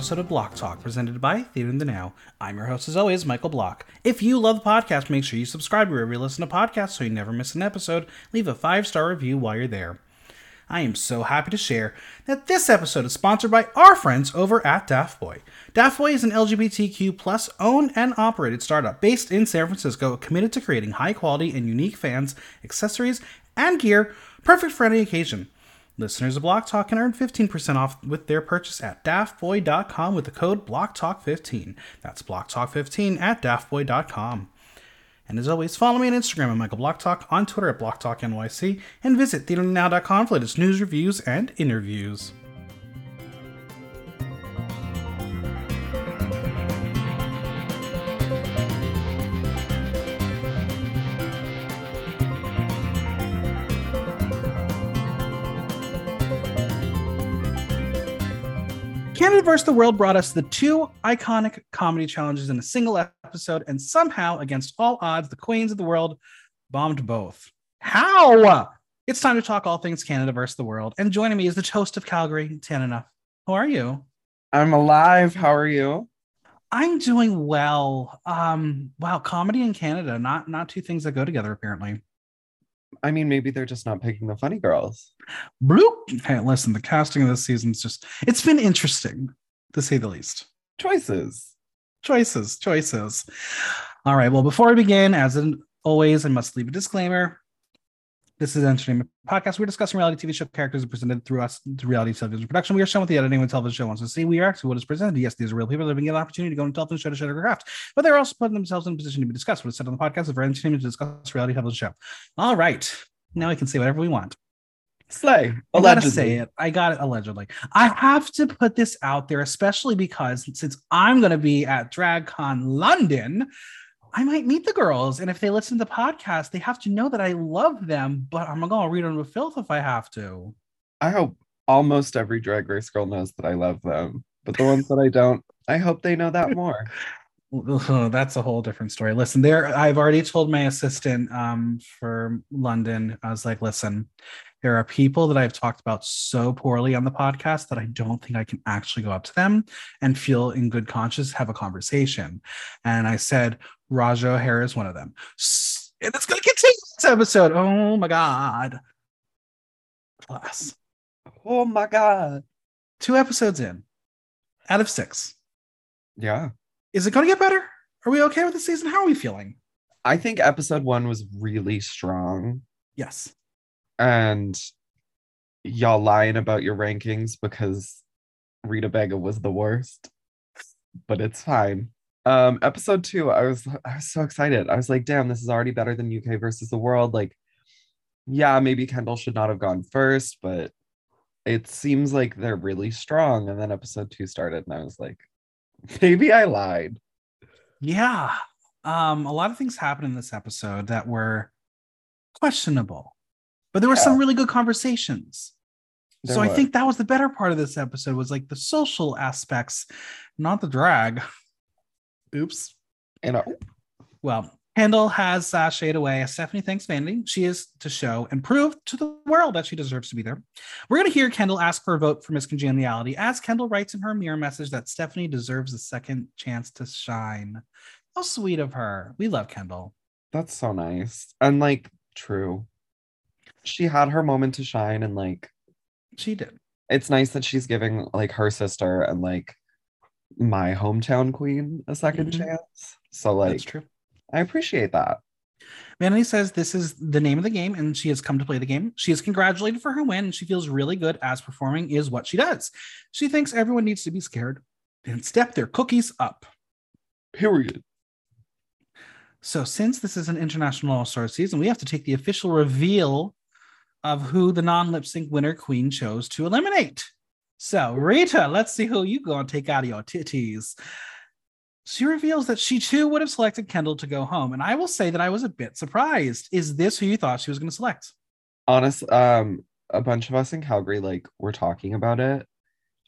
episode of Block Talk presented by Theater in the Now. I'm your host, as always, Michael Block. If you love the podcast, make sure you subscribe wherever you listen to podcasts so you never miss an episode. Leave a five star review while you're there. I am so happy to share that this episode is sponsored by our friends over at Daft Boy. Daft Boy is an LGBTQ plus owned and operated startup based in San Francisco, committed to creating high quality and unique fans, accessories, and gear perfect for any occasion. Listeners of Block Talk can earn 15% off with their purchase at daftboy.com with the code BlockTalk15. That's BlockTalk15 at daftboy.com. And as always, follow me on Instagram at Michael Blocktalk, on Twitter at BlockTalkNYC, and visit theaternow.com for latest news, reviews, and interviews. Canada vs. the World brought us the two iconic comedy challenges in a single episode, and somehow, against all odds, the queens of the world bombed both. How? It's time to talk all things Canada versus the world. And joining me is the toast of Calgary, Tana. How are you? I'm alive. How are you? I'm doing well. Um, wow, comedy in Canada, not not two things that go together, apparently. I mean, maybe they're just not picking the funny girls. Bloop. Hey, listen, the casting of this season's just it's been interesting to say the least. Choices. Choices, choices. All right. Well, before we begin, as in, always, I must leave a disclaimer. This is an entertainment podcast. We're discussing reality TV show characters presented through us to reality television production. We are shown what the editing of the television show wants to see. We are actually what is presented. Yes, these are real people that have been given an opportunity to go into television show to share their craft, but they're also putting themselves in a position to be discussed. What is said on the podcast is for entertainment to discuss reality television show. All right. Now we can say whatever we want. Slay. I gotta say it. I got it allegedly. I have to put this out there, especially because since I'm going to be at DragCon London, I might meet the girls. And if they listen to the podcast, they have to know that I love them, but I'm going to read them with filth if I have to. I hope almost every drag race girl knows that I love them. But the ones that I don't, I hope they know that more. that's a whole different story. Listen, there I've already told my assistant um, for London. I was like, listen, there are people that I've talked about so poorly on the podcast that I don't think I can actually go up to them and feel in good conscience have a conversation. And I said, Ra'Jah O'Hara is one of them. And it's going to continue this episode. Oh my God. Plus. Oh my God. Two episodes in out of six. Yeah. Is it going to get better? Are we okay with the season? How are we feeling? I think episode one was really strong. Yes. And y'all lying about your rankings because Rita Baga was the worst, but it's fine. Um, episode two, I was I was so excited. I was like, damn, this is already better than UK versus the world. Like, yeah, maybe Kendall should not have gone first, but it seems like they're really strong. And then episode two started, and I was like, maybe I lied. Yeah. Um, a lot of things happened in this episode that were questionable, but there were yeah. some really good conversations. There so was. I think that was the better part of this episode was like the social aspects, not the drag. Oops. And uh, well, Kendall has sashayed away as Stephanie thanks Vanity. She is to show and prove to the world that she deserves to be there. We're going to hear Kendall ask for a vote for Miss Congeniality as Kendall writes in her mirror message that Stephanie deserves a second chance to shine. How sweet of her. We love Kendall. That's so nice. And like, true. She had her moment to shine and like, she did. It's nice that she's giving like her sister and like my hometown queen a 2nd mm-hmm. chance. So like That's true. I appreciate that. Vanity says this is the name of the game and she has come to play the game. She is congratulated for her win and she feels really good as performing is what she does. She thinks everyone needs to be scared and step their cookies up. Period. So, since this is an international All Star season, we have to take the official reveal of who the non lip sync winner queen chose to eliminate. So, Rita, let's see who you going to take out of your titties. She reveals that she too would have selected Kendall to go home. And I will say that I was a bit surprised. Is this who you thought she was going to select? Honest, um, a bunch of us in Calgary, like, were talking about it.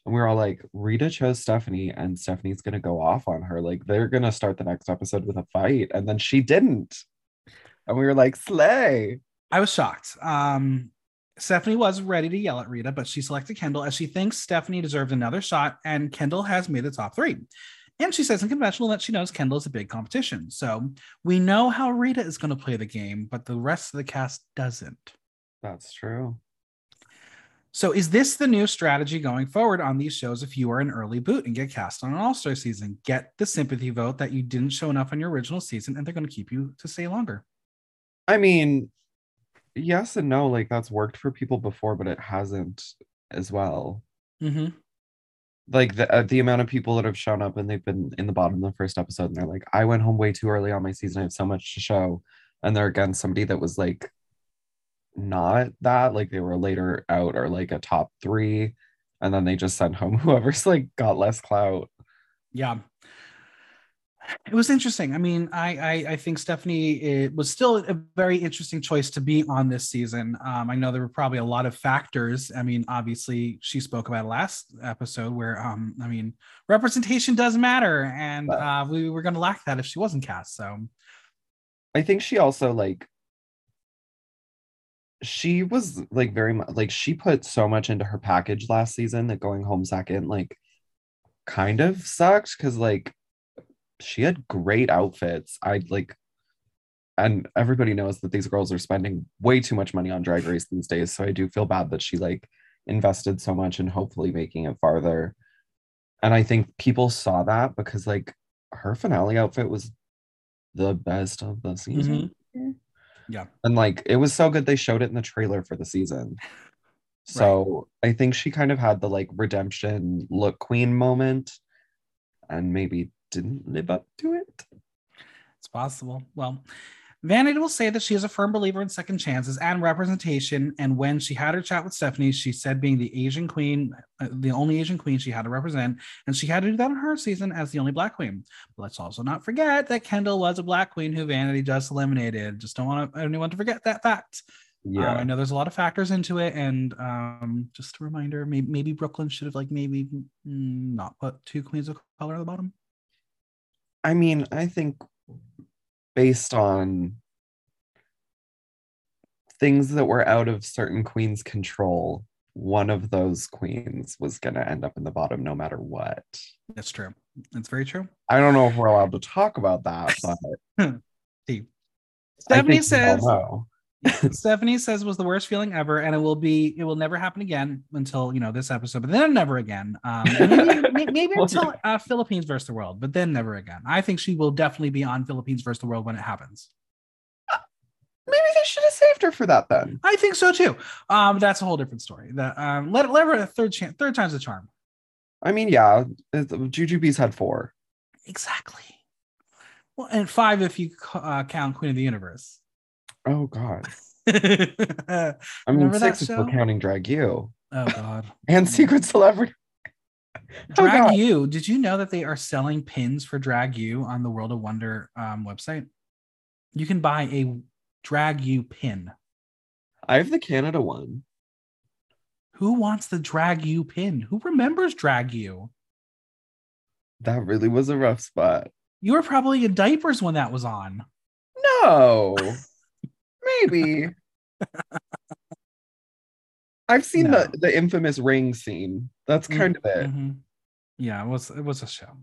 And we were all like, Rita chose Stephanie, and Stephanie's going to go off on her. Like, they're going to start the next episode with a fight. And then she didn't. And we were like, Slay. I was shocked. Um, Stephanie was ready to yell at Rita, but she selected Kendall as she thinks Stephanie deserves another shot, and Kendall has made the top three. And she says in conventional that she knows Kendall is a big competition. So we know how Rita is going to play the game, but the rest of the cast doesn't. That's true. So is this the new strategy going forward on these shows if you are an early boot and get cast on an all-star season? Get the sympathy vote that you didn't show enough on your original season, and they're going to keep you to stay longer. I mean, yes and no. Like that's worked for people before, but it hasn't as well. Mm-hmm. Like the uh, the amount of people that have shown up and they've been in the bottom of the first episode, and they're like, "I went home way too early on my season. I have so much to show," and they're against somebody that was like not that like they were later out or like a top three and then they just sent home whoever's like got less clout Yeah. It was interesting. I mean, I, I I think Stephanie it was still a very interesting choice to be on this season. Um, I know there were probably a lot of factors. I mean, obviously, she spoke about last episode where um, I mean, representation does matter, and uh, we were going to lack that if she wasn't cast. So i think she also like she was like very much like she put so much into her package last season that going home second like kind of sucked because like she had great outfits. I like and everybody knows that these girls are spending way too much money on drag race these days so i do feel bad that she like invested so much in hopefully making it farther. And i think people saw that because like her finale outfit was the best of the season. Mm-hmm. Yeah, and like it was so good they showed it in the trailer for the season. So i think she kind of had the like redemption look queen moment. And maybe didn't live up to it it's possible. Well, Vanity will say that she is a firm believer in second chances and representation. And when she had her chat with Stephanie, she said being the Asian queen, uh, the only Asian queen she had to represent, and she had to do that in her season as the only black queen. But let's also not forget that Kendall was a black queen who Vanity just eliminated. Just don't want anyone to forget that fact. yeah Um, I know there's a lot of factors into it, and um, just a reminder, maybe, maybe Brooke Lynn should have like maybe mm, not put two queens of color at the bottom. I mean i think based on things that were out of certain queens control one of those queens was going to end up in the bottom no matter what That's true. That's very true. i don't know if we're allowed to talk about that but Stephanie think we all says. Stephanie says was the worst feeling ever, and it will be it will never happen again until you know this episode, but then never again. Um, maybe, maybe until uh, Philippines versus the world, but then never again. I think she will definitely be on Philippines versus the world when it happens. maybe they should have saved her for that then I think so too. Um, that's a whole different story. That um, let let her a third chance, third time's the charm. I mean, yeah, it- Jujubes had four. Exactly. Well, and five if you uh, count Queen of the Universe. Oh God. oh I mean, six if we're counting Drag You Oh God. and Secret Celebrity. Oh, Drag God. You. Did you know that they are selling pins for Drag You on the World of Wonder um, website? You can buy a Drag You pin. I have the Canada one. Who wants the Drag You pin? Who remembers Drag You? That really was a rough spot. You were probably in diapers when that was on. No, maybe. I've seen No. the the infamous ring scene. That's Mm, kind of it. Mhm. Yeah, it was it was a show.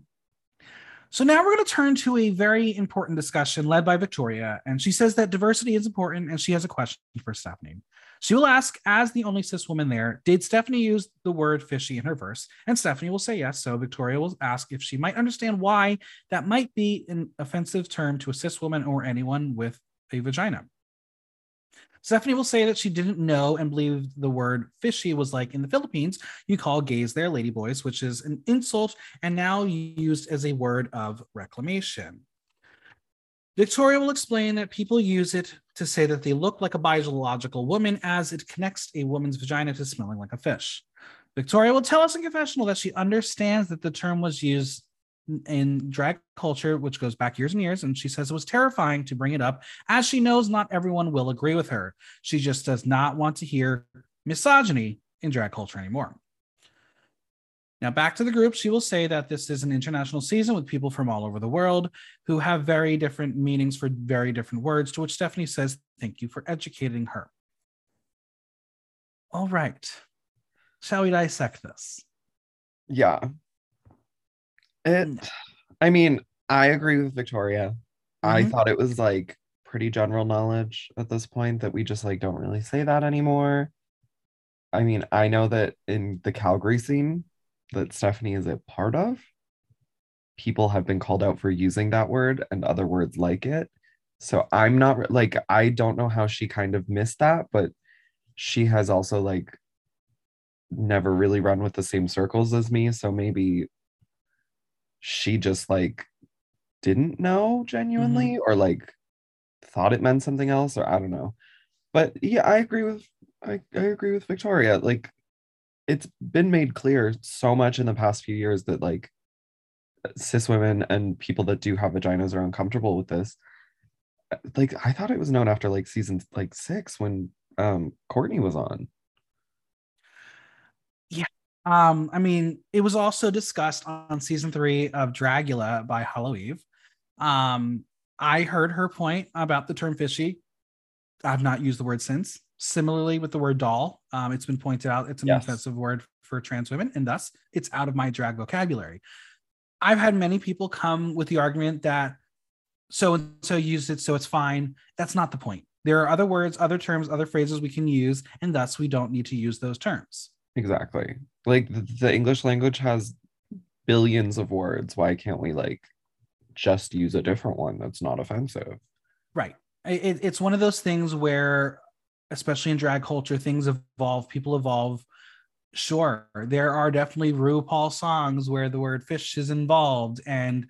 So now we're going to turn to a very important discussion led by Victoria, and she says that diversity is important, and she has a question for Stephanie. She will ask, as the only cis woman there, did Stephanie use the word fishy in her verse? And Stephanie will say yes. So Victoria will ask if she might understand why that might be an offensive term to a cis woman or anyone with a vagina. Stephanie will say that she didn't know and believed the word fishy was like in the Philippines, you call gays their ladyboys, which is an insult and now used as a word of reclamation. Victoria will explain that people use it to say that they look like a biological woman as it connects a woman's vagina to smelling like a fish. Victoria will tell us in confessional that she understands that the term was used in drag culture, which goes back years and years, and she says it was terrifying to bring it up, as she knows not everyone will agree with her. She just does not want to hear misogyny in drag culture anymore. Now, back to the group, she will say that this is an international season with people from all over the world who have very different meanings for very different words, to which Stephanie says, Thank you for educating her. All right. Shall we dissect this? Yeah. It Mm. I mean, I agree with Victoria. I Mhm. thought it was like pretty general knowledge at this point that we just like don't really say that anymore. I mean, I know that in the Calgary scene that Stephanie is a part of, people have been called out for using that word and other words like it. So I'm not like I don't know how she kind of missed that, but she has also like never really run with the same circles as me, so maybe she just like didn't know genuinely or like thought it meant something else or I don't know. But yeah, I agree with I, I agree with Victoria. Like it's been made clear so much in the past few years that like cis women and people that do have vaginas are uncomfortable with this. Like I thought it was known after like season like six when um Courtney was on. Um, I mean, it was also discussed on season three of Dragula by Hollow Eve. Um, I heard her point about the term fishy. I've not used the word since. Similarly, with the word doll, um, it's been pointed out it's an Yes. offensive word for trans women, and thus it's out of my drag vocabulary. I've had many people come with the argument that so and so used it, so it's fine. That's not the point. There are other words, other terms, other phrases we can use, and thus we don't need to use those terms. Exactly. Like the, English language has billions of words. Why can't we like just use a different one that's not offensive? Right. It, it's one of those things where, especially in drag culture, things evolve, people evolve. Sure, there are definitely RuPaul songs where the word fish is involved, and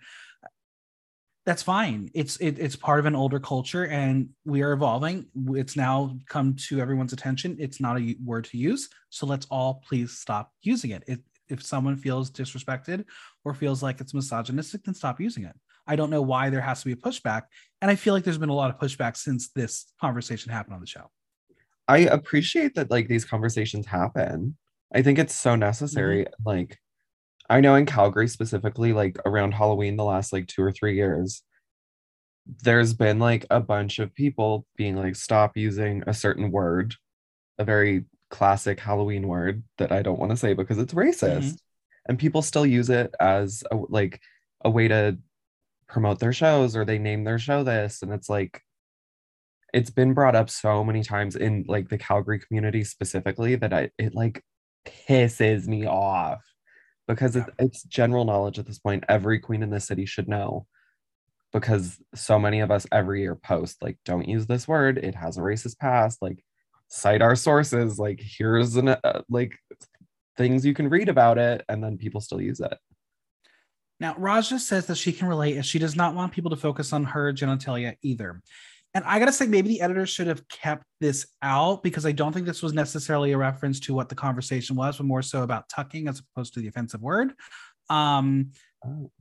that's fine. It's it, it's part of an older culture, and we are evolving. It's now come to everyone's attention. It's not a word to use, so let's all please stop using it. If if someone feels disrespected or feels like it's misogynistic, then stop using it. I don't know why there has to be a pushback. And I feel like there's been a lot of pushback since this conversation happened on the show. I appreciate that like these conversations happen. I think it's so necessary. Mm-hmm. Like I know in Calgary specifically, like around Halloween the last like two or three years, there's been like a bunch of people being like, stop using a certain word, a very classic Halloween word that I don't want to say because it's mm-hmm. racist. And people still use it as a, like a way to promote their shows or they name their show this. And it's like, it's been brought up so many times in like the Calgary community specifically that I it like pisses me off because it, it's general knowledge at this point. Every queen in the city should know because so many of us every year post like don't use this word. It has a racist past. Like cite our sources. Like here's an uh, like things you can read about it and then people still use it. Now, Ra'Jah says that she can relate as she does not want people to focus on her genitalia either. And I gotta say, maybe the editor should have kept this out because I don't think this was necessarily a reference to what the conversation was, but more so about tucking as opposed to the offensive word. Um, Oh.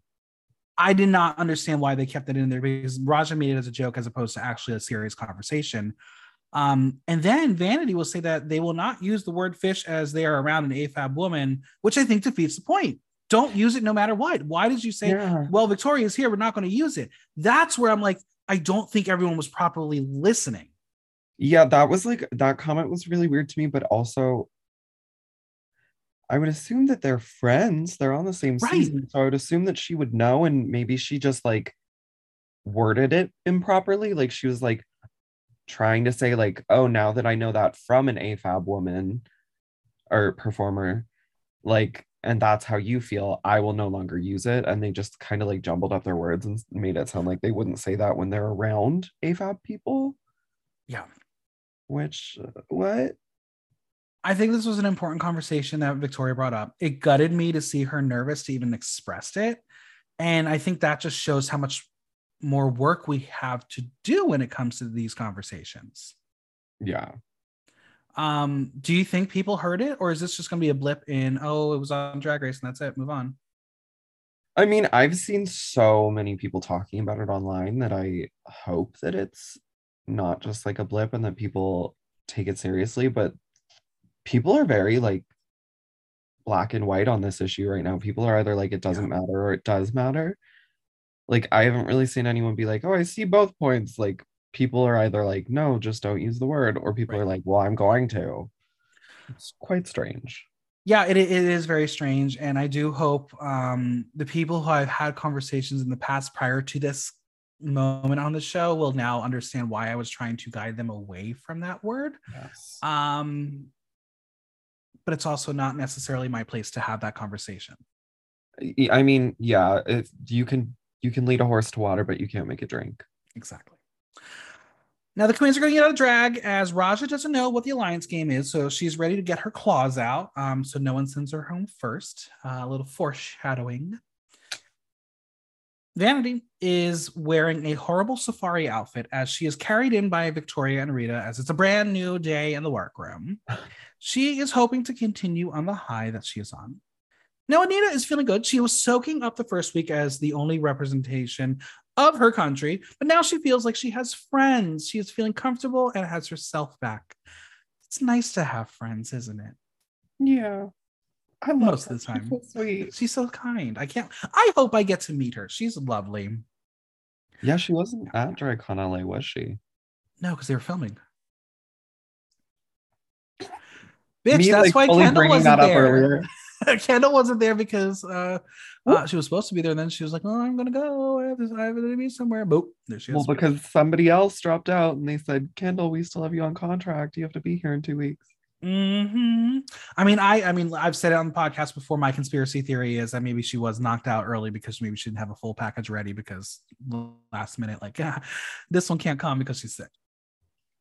I did not understand why they kept it in there because Ra'Jah made it as a joke as opposed to actually a serious conversation. Um, and then Vanity will say that they will not use the word fish as they are around an AFAB woman, which I think defeats the point. Don't use it no matter what. Why did you say, yeah well, Victoria's here, we're not going to use it? That's where I'm like, I don't think everyone was properly listening. yeah that was like that comment was really weird to me but also I would assume that they're friends. They're on the same Right. season. So I would assume that she would know and maybe she just like worded it improperly. Like she was like trying to say, like, oh, now that I know that from an AFAB woman or performer, like, and that's how you feel, I will no longer use it. And they just kind of like jumbled up their words and made it sound like they wouldn't say that when they're around AFAB people, Yeah. which, uh, what? I think this was an important conversation that Victoria brought up. It gutted me to see her nervous to even express it. And I think that just shows how much more work we have to do when it comes to these conversations. Yeah. Um, do you think people heard it, or is this just going to be a blip in, oh, it was on Drag Race and that's it, move on? I mean, I've seen so many people talking about it online that I hope that it's not just like a blip and that people take it seriously, but people are very like black and white on this issue right now. People are either like it doesn't matter or it does matter. Like I haven't really seen anyone be like, "Oh, I see both points." Like people are either like, "No, just don't use the word," or people are like, "Well, I'm going to." It's quite strange. Yeah, it, it is very strange. And I do hope um, the people who I've had conversations in the past prior to this moment on the show will now understand why I was trying to guide them away from that word. Yes. Um, but it's also not necessarily my place to have that conversation. I mean, yeah, it, you can you can lead a horse to water, but you can't make it drink. Exactly. Now the queens are going to get out of drag as Ra'Jah doesn't know what the alliance game is, so she's ready to get her claws out. Um, so no one sends her home first. Uh, a little foreshadowing. Vanity is wearing a horrible safari outfit as she is carried in by Victoria and Rita as it's a brand new day in the workroom. She is hoping to continue on the high that she is on. Now, Anita is feeling good. She was soaking up the first week as the only representation of her country, but now she feels like she has friends. She is feeling comfortable and has herself back. It's nice to have friends, isn't it? Yeah. I love Most her. of the She's time. so sweet. She's so kind. I can't, I hope I get to meet her. She's lovely. Yeah, she wasn't at DragCon LA, was she? No, because they were filming. Bitch, Me, that's like, why fully Kendall wasn't that up there. Kendall wasn't there because uh, uh, she was supposed to be there, and then she was like, "Oh, I'm gonna go. I have to, I have to be somewhere." Boop, there she is. Well, because somebody else dropped out and they said, Kendall, we still have you on contract. You have to be here in two weeks. hmm I mean, I, I mean, I've said it on the podcast before. My conspiracy theory is that maybe she was knocked out early because maybe she didn't have a full package ready because last minute, like, yeah, this one can't come because she's sick.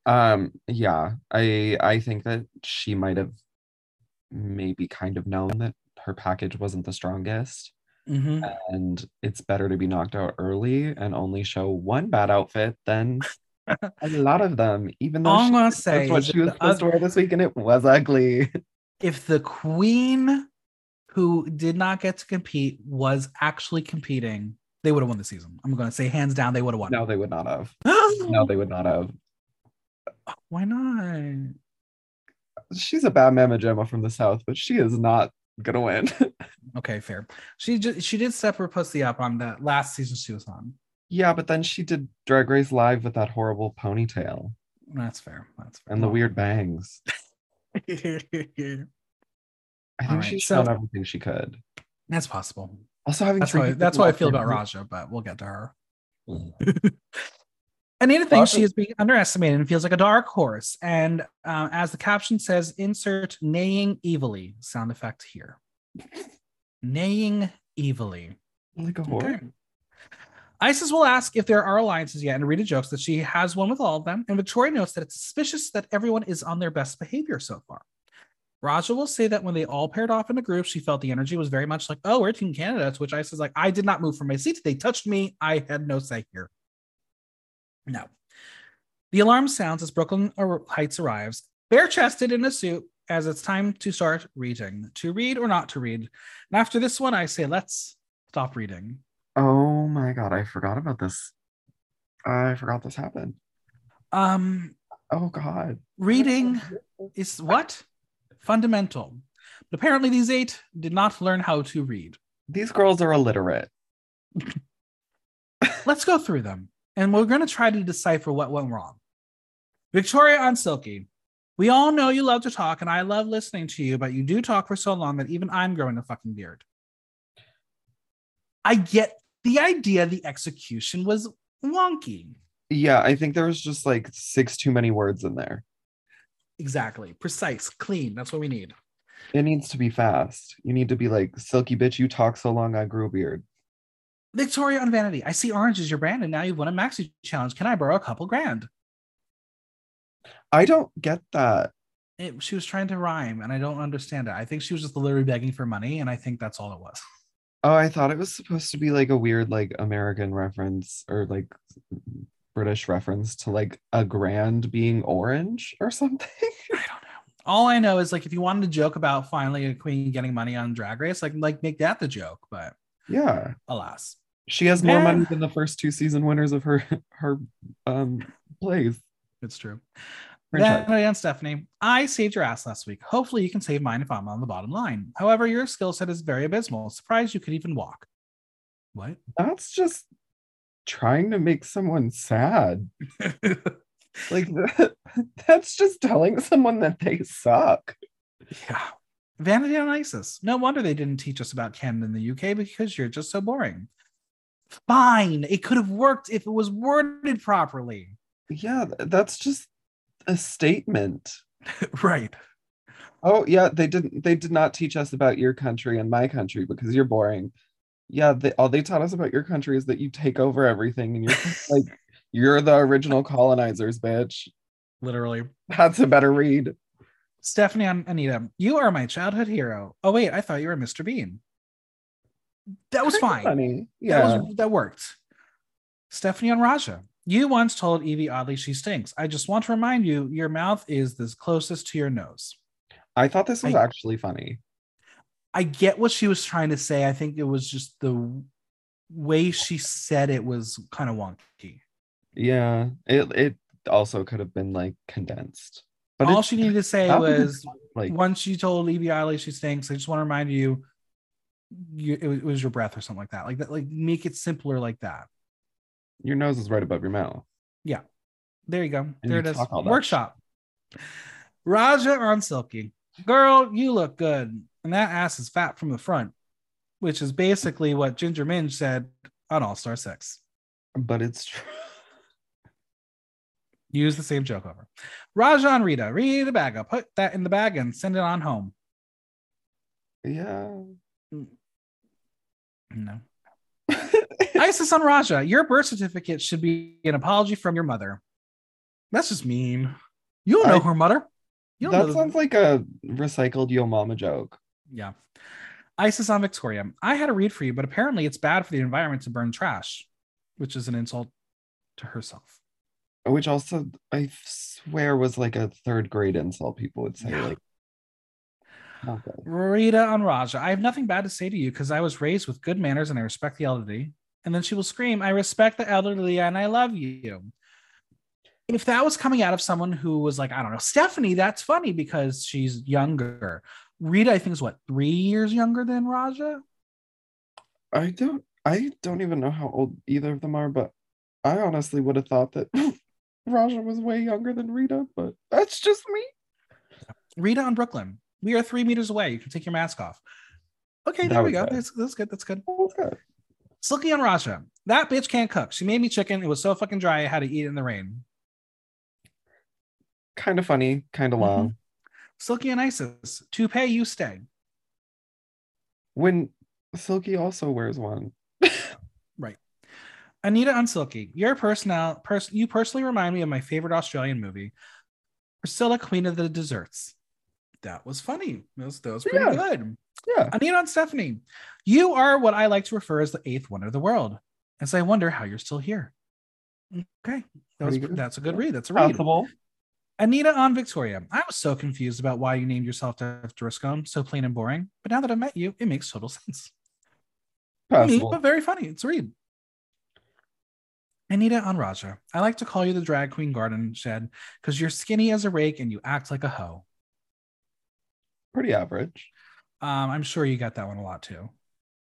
Um, yeah, I I think that she might have maybe kind of known that her package wasn't the strongest. hmm And it's better to be knocked out early and only show one bad outfit than a lot of them, even though I'm she, gonna that's say what she was supposed to wear this week and it was ugly. if the queen who did not get to compete was actually competing, they would have won the season. I'm going to say hands down, they would have won. No, they would not have. No, they would not have. Why not? She's a bad Mama Gemma from the South, but she is not gonna win. Okay, fair. She just she did step her pussy up on that last season she was on. yeah, but then she did Drag Race Live with that horrible ponytail That's fair. That's fair. and the weird bangs. I think right, she's so- shown everything she could. that's possible. Also, having That's why, that's how I feel about Ra'Jah, but we'll get to her. Anita thinks she is being underestimated and feels like a dark horse. And uh, as the caption says, insert neighing evilly sound effect here. neighing evilly. like a horse. Okay. Icesis will ask if there are alliances yet, and Rita jokes that she has one with all of them. And Victoria notes that it's suspicious that everyone is on their best behavior so far. Ra'Jah will say that when they all paired off in a group, she felt the energy was very much like, "Oh, we're Team Canada." To which Icesis is like, "I did not move from my seat. They touched me. I had no say here." No. The alarm sounds as Brooklyn Heights arrives, bare-chested in a suit, as it's time to start reading. To read or not to read. And after this one, I say, let's stop reading. Oh my god, I forgot about this. I forgot this happened. Um, Oh god. reading is what? Fundamental. But apparently, these eight did not learn how to read. These girls are illiterate. Let's go through them, and we're going to try to decipher what went wrong. Victoria on Silky. We all know you love to talk, and I love listening to you, but you do talk for so long that even I'm growing a fucking beard. I get the idea the execution was wonky. Yeah, I think there was just like six too many words in there. Exactly. Precise, clean. That's what we need. It needs to be fast. You need to be like, Silky bitch, you talk so long, I grew a beard. Victoria on Vanity. I see orange is your brand, and now you've won a maxi challenge. Can I borrow a couple grand? I don't get that. It, she was trying to rhyme, and I don't understand it. I think she was just literally begging for money, and I think that's all it was. Oh, I thought it was supposed to be like a weird, like American reference or like British reference to like a grand being orange or something. I don't know. All I know is like if you wanted to joke about finally a queen getting money on Drag Race, like like make that the joke. But yeah. alas, She has more Yeah. money than the first two season winners of her her um plays. it's true. Franchise. Vanity and Stephanie, I saved your ass last week. Hopefully, you can save mine if I'm on the bottom line. However, your skill set is very abysmal. Surprised you could even walk. What? That's just trying to make someone sad. Like that, that's just telling someone that they suck. Yeah. Vanity on Icesis. No wonder they didn't teach us about Canada in the UK because you're just so boring. Fine. It could have worked if it was worded properly. Yeah, that's just a statement. right. Oh yeah, they didn't they did not teach us about your country and my country because you're boring. Yeah, they, all they taught us about your country is that you take over everything and you're like you're the original colonizers, bitch. Literally. That's a better read. Stephanie and Anita, you are my childhood hero. Oh, wait, I thought you were Mr. Bean. That was fine. Funny. That Yeah. was that worked. Stephanie and Ra'Jah, you once told Yvie Oddly she stinks. I just want to remind you, your mouth is the closest to your nose. I thought this was I- actually funny. I get what she was trying to say. I think it was just the way she said it was kind of wonky. Yeah. It it also could have been like condensed. But All it- she needed to say was was like once you told Yvie Oddly she stinks, I just want to remind you, you it, was, it was your breath or something like that. Like that, like make it simpler like that. your nose is right above your mouth. Yeah. There you go. there you it is. talk all that Workshop. Ra'Jah on Silky. Girl, you look good. And that ass is fat from the front, which is basically what Ginger Minj said on All Star 6. But it's true. Use the same joke over. Ra'Jah on Rita. Read the bag up. Put that in the bag and send it on home. Yeah. Mm. No. Icesis on Ra'Jah. Your birth certificate should be an apology from your mother. That's just mean. You don't know her mother. You don't that know sounds like a recycled yo mama joke. Yeah. Icesis on Victoria. I had a read for you, but apparently it's bad for the environment to burn trash, which is an insult to herself. Which also I swear was like a third grade insult people would say. Yeah. Like okay. Rita on Ra'Jah. I have nothing bad to say to you because I was raised with good manners and I respect the elderly. And then she will scream, I respect the elderly and I love you. If that was coming out of someone who was like, I don't know, Stephanie, that's funny because she's younger. Rita, I think, is what, three years younger than Ra'Jah? I don't I don't even know how old either of them are, but I honestly would have thought that Ra'Jah was way younger than Rita, but that's just me. Rita on Brooke Lynn. We are three meters away. You can take your mask off. Okay, That there we go. That's, that's good. That's good. Good. Silky on Ra'Jah. That bitch can't cook. She made me chicken. It was so fucking dry. I had to eat it in the rain. Kind of funny, kind of long. Silky and Icesis. To pay, you stay. When Silky also wears one. Right. Anita on Silky. Your. You personally remind me of my favorite Australian movie, Priscilla, Queen of the Desserts. That was funny. That was, that was pretty Yeah. good. Yeah. Anita on Stephanie. You are what I like to refer as the eighth wonder of the world. And so I wonder how you're still here. Okay. That was, that's a good read. That's a read. Possible. Anita on Victoria. I was so confused about why you named yourself after a scone, so plain and boring. But now that I've met you, it makes total sense. Me, Possible. but very funny. It's a read. Anita on Ra'Jah. I like to call you the drag queen garden shed because you're skinny as a rake and you act like a hoe. Pretty average. Um, I'm sure you got that one a lot too.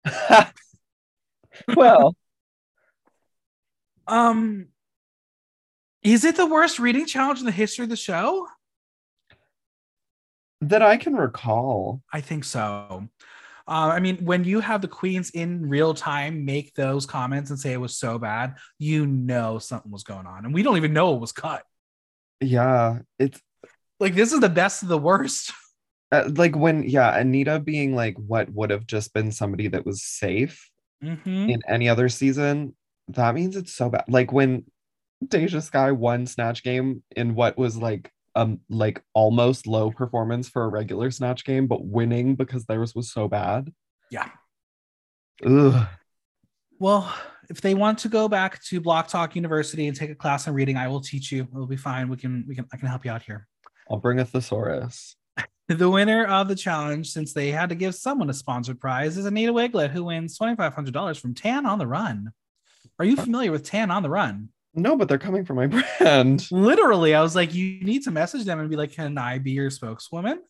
well, Um, is it the worst reading challenge in the history of the show? that I can recall. I think so. Uh, I mean, when you have the queens in real time make those comments and say it was so bad, you know something was going on, and we don't even know it was cut. Yeah, it's Like this is the best of the worst. uh, like when yeah, Anita being like what would have just been somebody that was safe Mhm. in any other season. That means it's so bad. Like when Deja Skye won Snatch Game in what was like um like almost low performance for a regular Snatch Game, but winning because theirs was so bad. Yeah. Ugh. Well, if they want to go back to Block Talk University and take a class on reading, I will teach you. It'll be fine. We can we can I can help you out here. I'll bring a thesaurus. The winner of the challenge, since they had to give someone a sponsored prize, is Anita Wigl'it, who wins $2,500 from Tan on the Run. Are you familiar with Tan on the Run? No, but they're coming for my brand. Literally, I was like, you need to message them and be like, can I be your spokeswoman?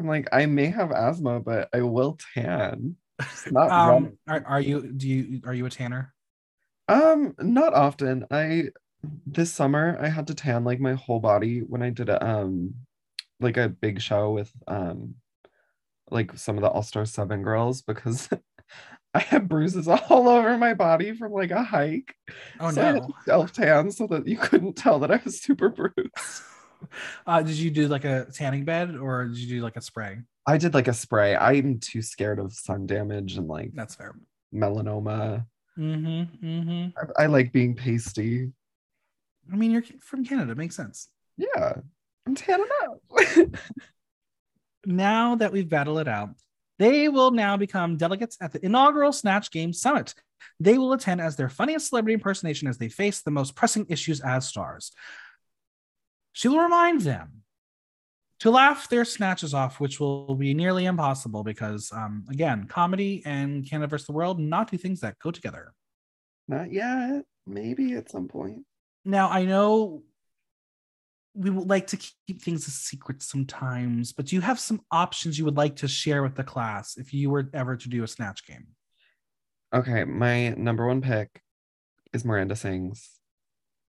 I'm like, I may have asthma, but I will tan. It's not Um, are, are you do you are you a tanner? Um, not often. I this summer I had to tan like my whole body when I did a um like a big show with um like some of the All Star Seven girls because I had bruises all over my body from like a hike. Oh so I had no. self tan so that you couldn't tell that I was super bruised. Uh, did you do like a tanning bed or did you do like a spray? I did like a spray. I'm too scared of sun damage and like That's fair. melanoma. Mm-hmm. Mm-hmm. I, I like being pasty. I mean, you're from Canada. Makes sense. Yeah, Tanning up. Now that we've battled it out, they will now become delegates at the inaugural Snatch Game Summit. They will attend as their funniest celebrity impersonation as they face the most pressing issues as stars. She will remind them to laugh their snatches off, which will be nearly impossible because, um, again, comedy and Canada versus the world, not two things that go together. Not yet. Maybe at some point. Now, I know we would like to keep things a secret sometimes, but do you have some options you would like to share with the class if you were ever to do a snatch game? Okay, my number one pick is Miranda Sings.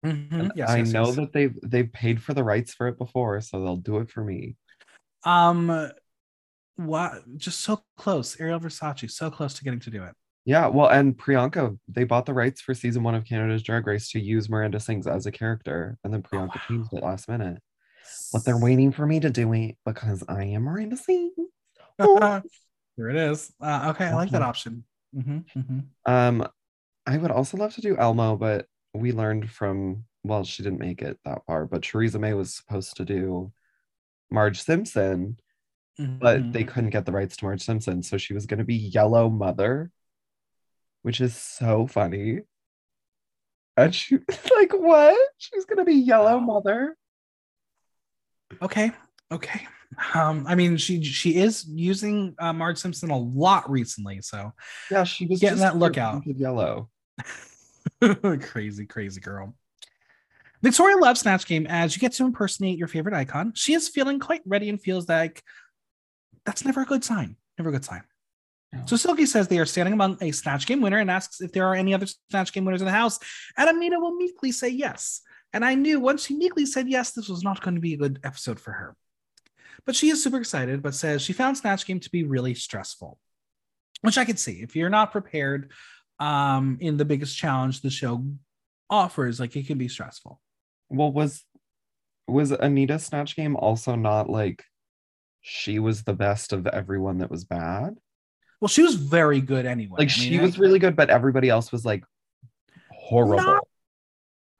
Mhm. Yes, I yes, know yes. that they've they've paid for the rights for it before, so they'll do it for me. Um, what? Just so close, Ariel Versace, so close to getting to do it. Yeah, well, and Priyanka, they bought the rights for season one of Canada's Drag Race to use Miranda Sings as a character, and then Priyanka wow. changed it last minute. But they're waiting for me to do it because I am Miranda Sings. there it is. Uh, okay, I like that option. hmm hmm Um, I would also love to do Elmo, but we learned from well, she didn't make it that far, but Theresa May was supposed to do Marge Simpson, but they couldn't get the rights to Marge Simpson, so she was going to be Yellow Mother, which is so funny. And she like what? She's to be Yellow Mother. Okay. Okay. Um, I mean, she she is using uh, Marge Simpson a lot recently, so Yeah, she was Getting that look out. Yellow. crazy, crazy girl. Victoria loves Snatch Game as you get to impersonate your favorite icon. She is feeling quite ready and feels like that's never a good sign. Never a good sign. So Silky says they are standing among a Snatch Game winner and asks if there are any other Snatch Game winners in the house. And Anita will meekly say yes. And I knew once she meekly said yes, this was not going to be a good episode for her. But she is super excited, but says she found Snatch Game to be really stressful, which I could see. If you're not prepared um, in the biggest challenge the show offers, like it can be stressful. Well, was was Anita Snatch Game also not like she was the best of everyone that was bad? Well, she was very good anyway. Like I mean, she was I- really good, but everybody else was like horrible. Not-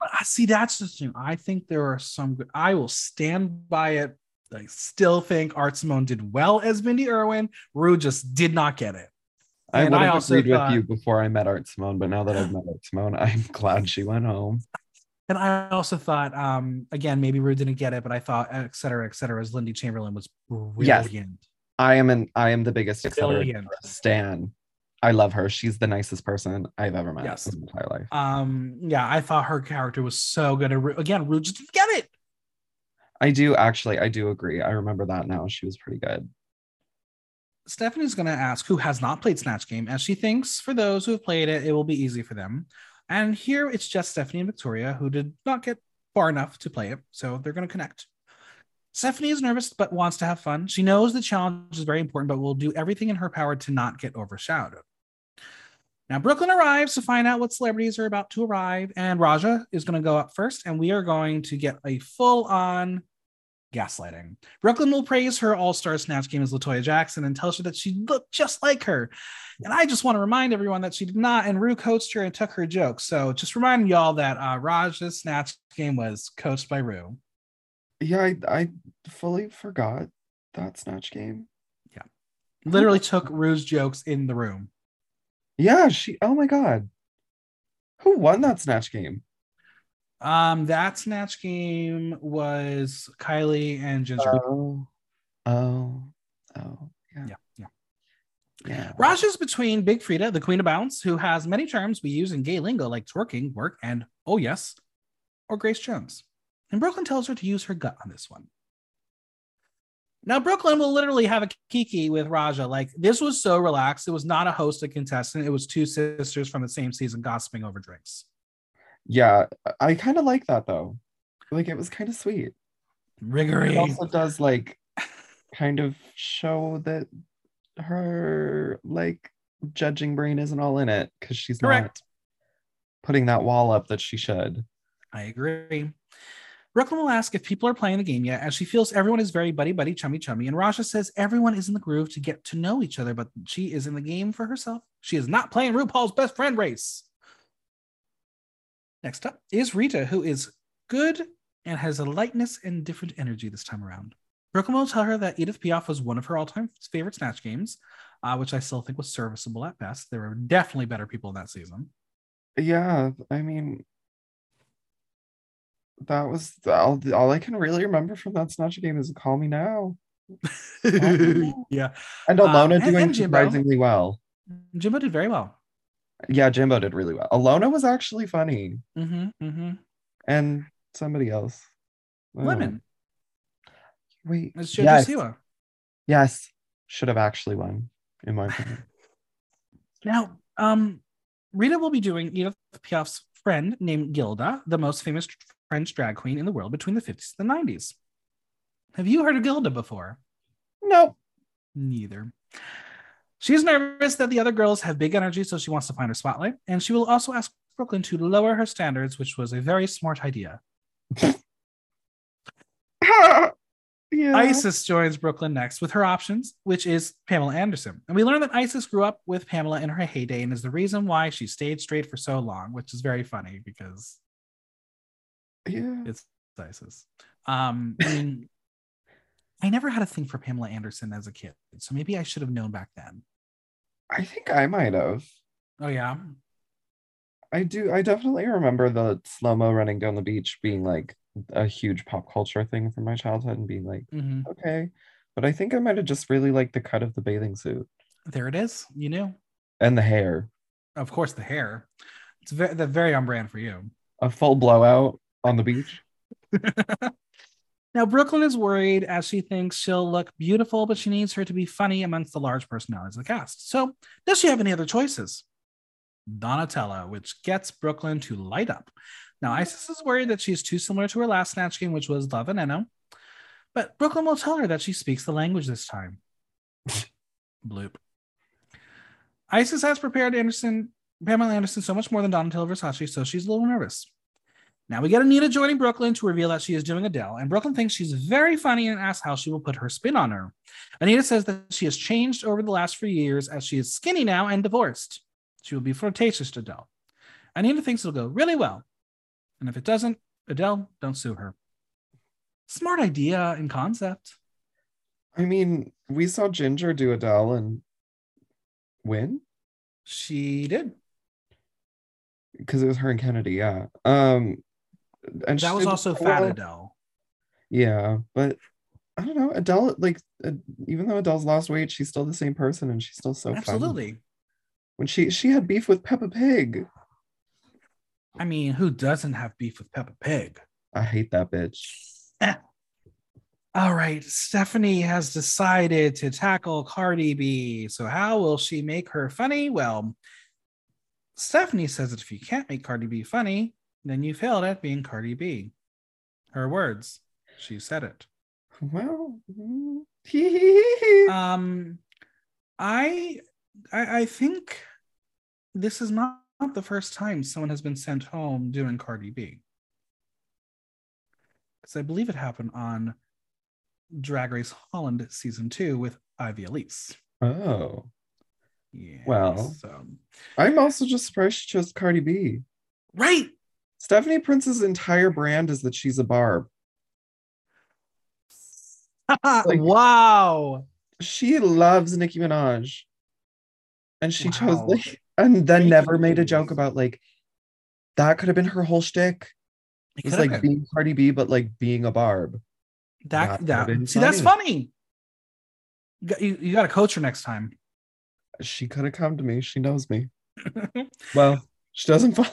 I see. That's the thing. I think there are some good. I will stand by it. I still think Art Simone did well as Bindi Irwin. Ru just did not get it. I and would I have also agreed thought- with you before I met Art Simone, but now that I've met Art Simone, I'm glad she went home. And I also thought, um, again, maybe Ru didn't get it, but I thought, et cetera, et cetera, as Lindy Chamberlain was Yes. I am an I am the biggest. Stan. I love her. She's the nicest person I've ever met Yes. in my entire life. Um, yeah, I thought her character was so good. Again, Ru just didn't get it. I do actually, I do agree. I remember that now. She was pretty good. Stephanie's going to ask who has not played Snatch Game, as she thinks for those who have played it, it will be easy for them. And here it's just Stephanie and Victoria who did not get far enough to play it, so they're going to connect. Stephanie is nervous but wants to have fun. She knows the challenge is very important, but will do everything in her power to not get overshadowed. Now, Brooke Lynn arrives to find out what celebrities are about to arrive, and Ra'Jah is going to go up first, and we are going to get a full on gaslighting. Brooke Lynn will praise her all star snatch game as Latoya Jackson and tells her that she looked just like her. And I just want to remind everyone that she did not, and Ru coached her and took her joke. So just reminding y'all that uh, Ra'Jah's snatch game was coached by Ru. Yeah, I, I fully forgot that snatch game. Yeah. Literally took Ru's jokes in the room. Yeah, she oh my god. Who won that snatch game? Um, that snatch game was Kylie and Ginger. Oh, oh, oh, yeah. yeah, yeah. Yeah. Ra'Jah's between Big Freedia, the queen of bounce, who has many terms we use in gay lingo like twerking, work, and oh yes, or Grace Jones. And Brooke Lynn tells her to use her gut on this one. Now, Brooke Lynn will literally have a kiki with Ra'Jah. Like, this was so relaxed. It was not a host, a contestant. It was two sisters from the same season gossiping over drinks. Yeah, I kind of like that though. Like it was kind of sweet. It also does like kind of show that her like judging brain isn't all in it because she's not Correct. putting that wall up that she should. I agree. Brooke Lynn will ask if people are playing the game yet, as she feels everyone is very buddy buddy, chummy chummy. And Ra'Jah says everyone is in the groove to get to know each other, but she is in the game for herself. She is not playing RuPaul's best friend race. Next up is Rita, who is good and has a lightness and different energy this time around. Brooke Lynn will tell her that Edith Piaf was one of her all time favorite Snatch games, uh, which I still think was serviceable at best. There were definitely better people in that season. Yeah, I mean, that was all, all I can really remember from that Snatch game is Call Me Now. yeah. And Um, Alona and- doing and surprisingly well. Jimbo did very well. Yeah, Jimbo did really well. Alona was actually funny. Mm-hmm, mm-hmm. And somebody else. I. Lemon. Wait. It's Jojo yes, Siwa. yes. Should have actually won, in my opinion. Now, um, Rita will be doing Edith Piaf's friend named Gilda, the most famous French drag queen in the world between the 50s and the 90s. Have you heard of Gilda before? nope. Neither. She's nervous that the other girls have big energy, so she wants to find her spotlight. And she will also ask Brooke Lynn to lower her standards, which was a very smart idea. yeah. Icesis joins Brooke Lynn next with her options, which is Pamela Anderson. And we learn that Icesis grew up with Pamela in her heyday and is the reason why she stayed straight for so long, which is very funny because Yeah. it's Icesis. Um, I mean, I never had a thing for Pamela Anderson as a kid, so maybe I should have known back then. I think I might have. Oh yeah, I do. I definitely remember the slow mo running down the beach being like a huge pop culture thing from my childhood and being like, hmm okay. But I think I might have just really liked the cut of the bathing suit there it is. You knew, and the hair. of course, the hair. It's very, the very on brand for you. A full blowout on the beach. Now, Brooke Lynn is worried as she thinks she'll look beautiful, but she needs her to be funny amongst the large personalities of the cast. So, does she have any other choices? Donatella, which gets Brooke Lynn to light up. Now, Icesis is worried that she's too similar to her last Snatch game, which was La Veneno, but Brooke Lynn will tell her that she speaks the language this time. Bloop. Icesis has prepared Anderson, Pamela Anderson so much more than Donatella Versace, so she's a little nervous. Now we get Anita joining Brooke Lynn to reveal that she is doing Adele, and Brooke Lynn thinks she's very funny and asks how she will put her spin on her. Anita says that she has changed over the last few years as she is skinny now and divorced. She will be flirtatious to Adele. Anita thinks it'll go really well. And if it doesn't, Adele, don't sue her. Smart idea and concept. I mean, we saw Ginger do Adele and win She did. because it was her and Kennedy. Yeah. Um, That was also so Fat well. Adele. Yeah, but I don't know. Adele, like, uh, even though Adele's lost weight, she's still the same person, and she's still so. Absolutely. When she she had beef with Peppa Pig. I mean, who doesn't have beef with Peppa Pig? I hate that bitch. All right, Stephanie has decided to tackle Cardi B. So, how will she make her funny? Well, Stephanie says that if you can't make Cardi B funny, then you failed at being Cardi B. Her words. She said it. Well, Um, I, I, I think this is not, not the first time someone has been sent home doing Cardi B. Because I believe it happened on Drag Race Holland season two with Ivy Elise. oh, Yeah. Well. so, I'm also just surprised she chose Cardi B. right. Stephanie Prince's entire brand is that she's a barb. Like- wow. She loves Nicki Minaj, and she chose Wow. like, and then Breaking never made a joke about like that could have been her whole shtick. It It's like been. being Cardi B, but like being a barb. that. that see, that's funny. You, you, you got to coach her next time. She could have come to me. She knows me. Well, she doesn't follow.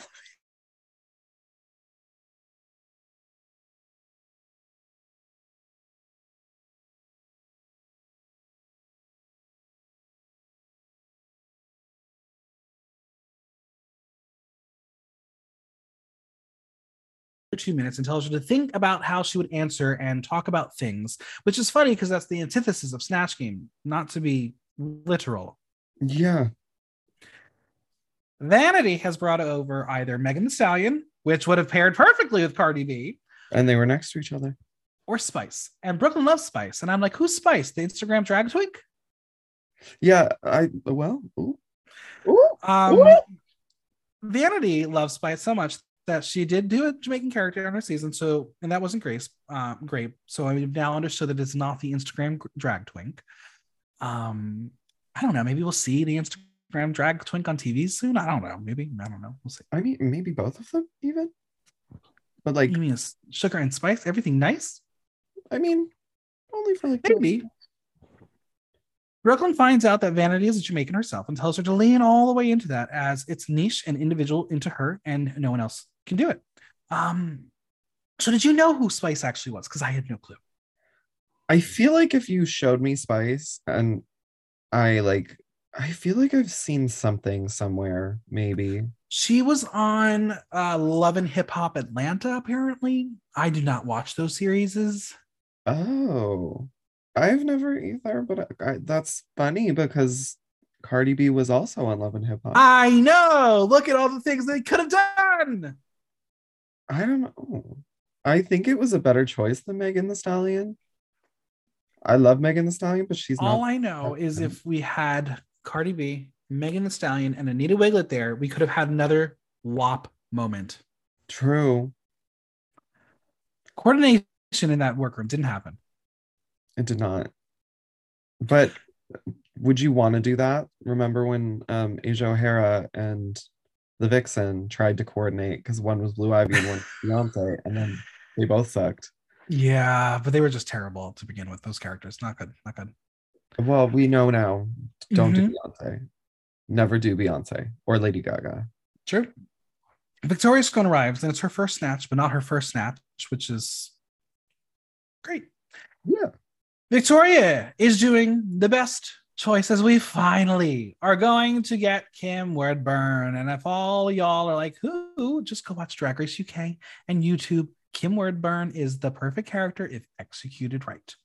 Two minutes and tells her to think about how she would answer and talk about things, which is funny because that's the antithesis of Snatch Game, not to be literal. Yeah. Vanity has brought over either Megan Thee Stallion, which would have paired perfectly with Cardi B, And they were next to each other. or Spice. And Brooke Lynn loves Spice. And I'm like, who's Spice? The Instagram drag twink? Yeah. I well. Ooh. Ooh. Um, Ooh. Vanity loves Spice so much that she did do a Jamaican character on her season. So, and that wasn't Grace, um, great. So I now understood that it's not the Instagram drag twink. Um, I don't know. Maybe we'll see the Instagram drag twink on TV soon. I don't know. Maybe I don't know. We'll see. I mean, maybe both of them even. But like, you mean sugar and spice? Everything nice? I mean, only for like two Maybe. Brooke Lynn finds out that Vanity is a Jamaican herself and tells her to lean all the way into that as it's niche and individual into her, and no one else can do it. Um, so did you know who Spice actually was? Because I had no clue. I feel like if you showed me Spice and I like, I feel like I've seen something somewhere, maybe. She was on uh, Love and Hip Hop Atlanta, apparently. I do not watch those series. Oh, I've never either, but I, I, that's funny because Cardi B was also on Love and Hip Hop. I know. Look at all the things they could have done. I don't know. I think it was a better choice than Megan Thee Stallion. I love Megan Thee Stallion, but she's All. I know is if we had Cardi B, Megan Thee Stallion, and Anita Wigl'it there, we could have had another WAP moment. True. Coordination in that workroom didn't happen. It did not. But would you want to do that? Remember when um Asia O'Hara and the Vixen tried to coordinate because one was Blue Ivy and one was Beyonce, and then they both sucked. Yeah, but they were just terrible to begin with. Those characters, not good, not good. Well, we know now. Don't Mhm. do Beyonce. Never do Beyonce or Lady Gaga. True. Victoria Scone arrives, and it's her first snatch, but not her first snatch, which is great. Yeah. Victoria is doing the best choice as we finally are going to get Kim Woodburn. And if all y'all are like, who, just go watch Drag Race UK and YouTube. Kim Woodburn is the perfect character if executed right.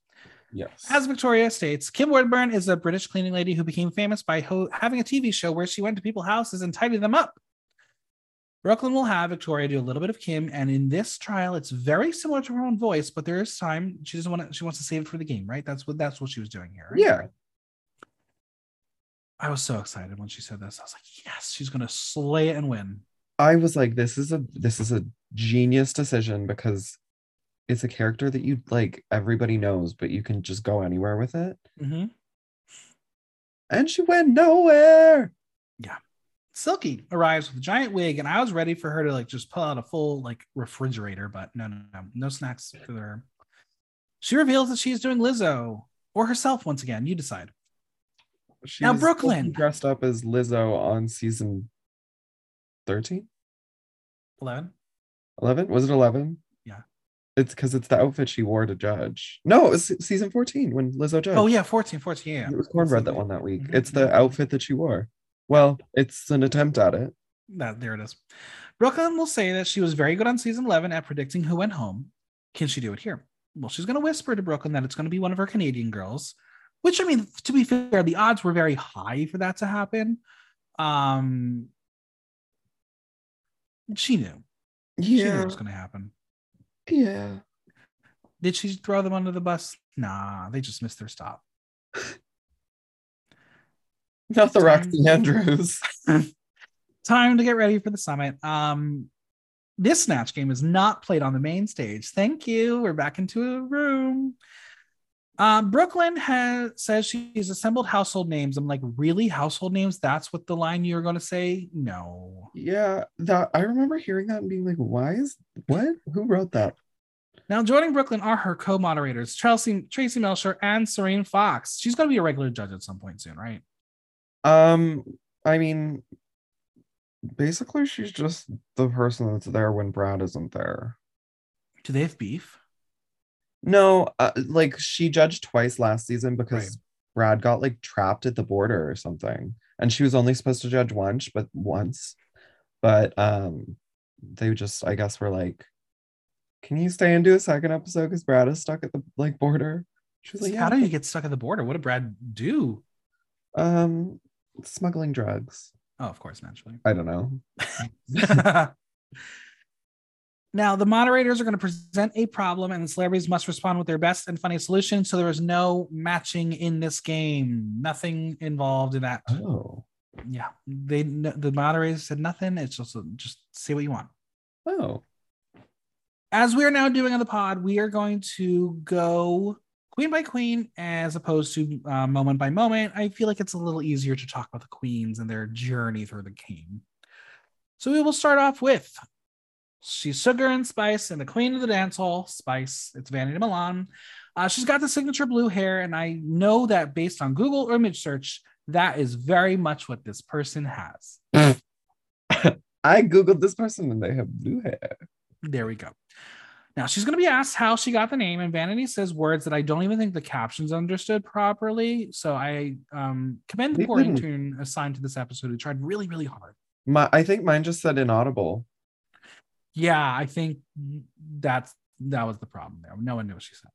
Yes. As Victoria states, Kim Woodburn is a British cleaning lady who became famous by ho- having a TV show where she went to people's houses and tidied them up. Brooke Lynn will have Victoria do a little bit of Kim, and in this trial, it's very similar to her own voice, but there is time she doesn't want to. She wants to save it for the game, right? That's what that's what she was doing here. Right? yeah. I was so excited when she said this. I was like, yes, she's gonna slay it and win. I was like, this is a this is a genius decision because it's a character that you like everybody knows, but you can just go anywhere with it. Mm-hmm. And she went nowhere. Yeah. Silky arrives with a giant wig, and I was ready for her to like just pull out a full like refrigerator, but no, no, no, no snacks for her. She reveals that she's doing Lizzo or herself once again. You decide. She Now, Brooke Lynn. dressed up as Lizzo on season 13, 11. 11. Was it 11? Yeah. It's because it's the outfit she wore to judge. No, it was season 14 when Lizzo judged. Oh, yeah, 14, 14. Yeah. It was Kornbread that won that week. Mhm, It's the mhm. outfit that she wore. Well, it's an attempt at it. That, there it is. Brooke Lynn will say that she was very good on season 11 at predicting who went home. Can she do it here? Well, she's going to whisper to Brooke Lynn that it's going to be one of her Canadian girls, which I mean, to be fair, the odds were very high for that to happen. Um, she knew. She knew it was going to happen. Yeah. Did she throw them under the bus? Nah, they just missed their stop. Not the Roxxxy Andrews. Time to get ready for the summit. Um, this snatch game is not played on the main stage. Thank you. We're back into a room. Um, Brooke Lynn has says she's assembled household names. I'm like, really? Household names? That's what the line you're going to say? No. Yeah, that I remember hearing that and being like, why is what? Who wrote that? Now joining Brooke Lynn are her co-moderators, Chelsea, Traci Melchor, and Serene Fox. She's going to be a regular judge at some point soon, right? Um, I mean, basically, she's just the person that's there when Brad isn't there. Do they have beef? No, uh, like she judged twice last season because Right. Brad got like trapped at the border or something, and she was only supposed to judge once, but once. But um, they just, I guess, were like, "Can you stay and do a second episode because Brad is stuck at the like border?" She was like, "Yeah." How do you get stuck at the border? What did Brad do? Um, smuggling drugs. Oh, of course, naturally. I don't know. now, the moderators are going to present a problem, and the celebrities must respond with their best and funniest solution. So there is no matching in this game. Nothing involved in that. Oh. Yeah, they the moderators said nothing. It's just just say what you want. Oh. As we are now doing on the pod, we are going to go queen by queen as opposed to uh, moment by moment. I feel like it's a little easier to talk about the queens and their journey through the game. So we will start off with she's Sugar and Spice and the queen of the dance hall, Spice. It's Vanity Milan. Uh, she's got the signature blue hair, and I know that based on Google image search, that is very much what this person has. I Googled this person and they have blue hair. There we go. Now she's going to be asked how she got the name, and Vanity says words that I don't even think the captions understood properly. So I um, commend the poor intern assigned to this episode who tried really, really hard. My I think mine just said inaudible. Yeah, I think that's that was the problem there. No one knew what she said.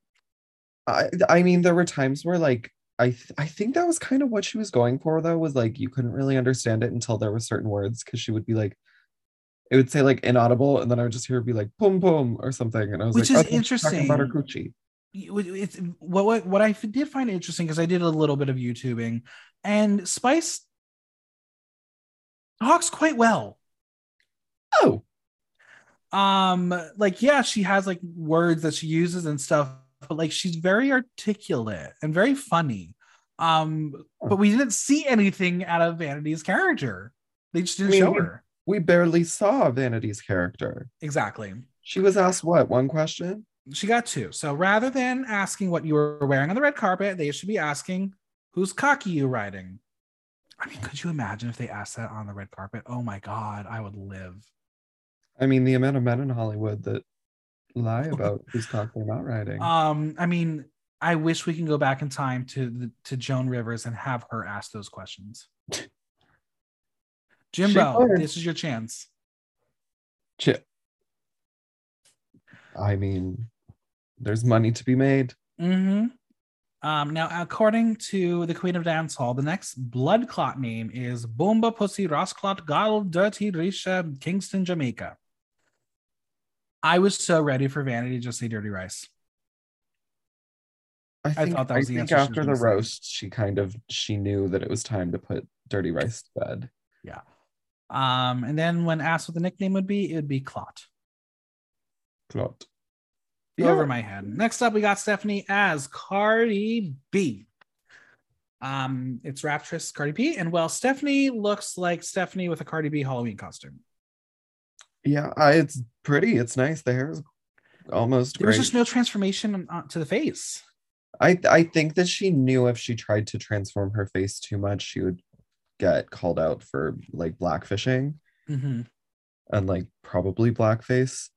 I I mean there were times where like I th- I think that was kind of what she was going for though was like you couldn't really understand it until there were certain words because she would be like it would say like inaudible and then I would just hear her be like boom boom or something and I was Which like is "Oh, talking about her interesting. coochie. It's what what, what I did find interesting because I did a little bit of YouTubing, and Spice talks quite well. Oh um like yeah she has like words that she uses and stuff but like she's very articulate and very funny. Um but we didn't see anything out of vanity's character. They just didn't I mean, show her. we barely saw Vanity's character. exactly. She was asked what one question? she got two. So rather than asking what you were wearing on the red carpet they should be asking whose cocky you riding? I mean could you imagine if they asked that on the red carpet? Oh my god i would live I mean the amount of men in Hollywood that lie about who's talking about writing. Um, I mean, I wish we can go back in time to the, to Joan Rivers and have her ask those questions. Jimbo, this is your chance. Ch- I mean, there's money to be made. hmm Um, now, according to the Queen of Dancehall, the next blood clot name is Bomba Pussy Rosclot Gal Dirty Risha Kingston, Jamaica. I was so ready for Vanity to just say Dirty Rice. I think, thought that I was the think answer after the say. roast, she kind of she knew that it was time to put Dirty Rice to bed. Um, and then when asked what the nickname would be, it would be Clot. Clot. over my head. Next up, we got Stephanie as Cardi B. Um, it's Raptress Cardi B, and well, Stephanie looks like Stephanie with a Cardi B Halloween costume. Yeah, I, it's pretty. It's nice. The hair is almost There's just no transformation on- to the face. I I think that she knew if she tried to transform her face too much, she would get called out for like blackfishing Mhm. and like probably blackface.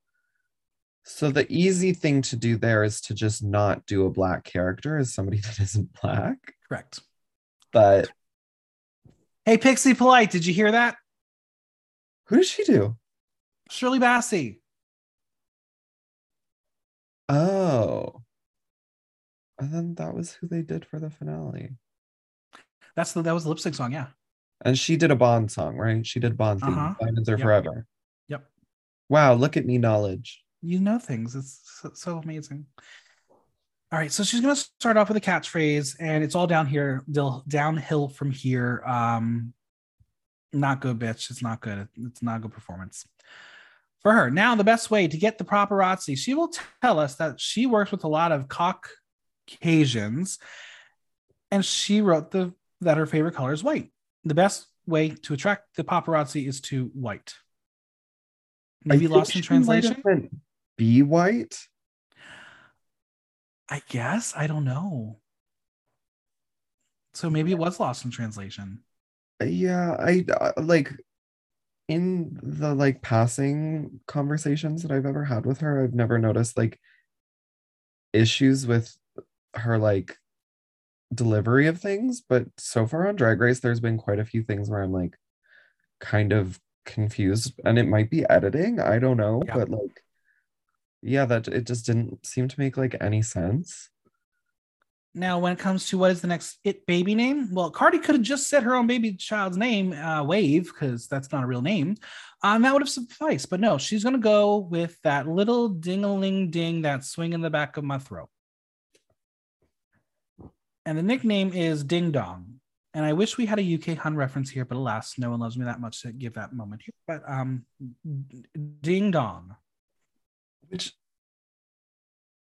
So the easy thing to do there is to just not do a black character as somebody that isn't black. Correct. But Hey, Pixie Polite, did you hear that? who did she do? Shirley Bassey. Oh. And then that was who they did for the finale. That's the that was the lip sync song. Yeah. And she did a Bond song, right? She did Bond theme. Uh-huh. Diamonds Are Yep. Forever. Yep. Wow, look at me knowledge. You know things. It's so, so amazing. All right, so she's gonna start off with a catchphrase, and it's all down here, downhill from here. Um, not good, bitch. It's not good. It's not a good performance for her. Now, the best way to get the paparazzi, she will tell us that she works with a lot of Caucasians, and she wrote the that her favorite color is white. The best way to attract the paparazzi is to white. Maybe lost in she might have translation. Be white. I guess I don't know. So maybe it was lost in translation. Yeah, I uh, like in the like passing conversations that I've ever had with her, I've never noticed like issues with her like delivery of things, but so far on Drag Race, there's been quite a few things where I'm like kind of confused, and it might be editing, I don't know, Yeah. but like yeah, that it just didn't seem to make like any sense. Now, when it comes to what is the next it baby name, well, Cardi could have just said her own baby child's name, uh, Wave, because that's not a real name. Um, that would have sufficed. But no, she's gonna go with that little ding-a-ling ding that swing in the back of my throat. And the nickname is Ding Dong. And I wish we had a UK Hun reference here, but alas, no one loves me that much to give that moment here. But um, Ding Dong. Which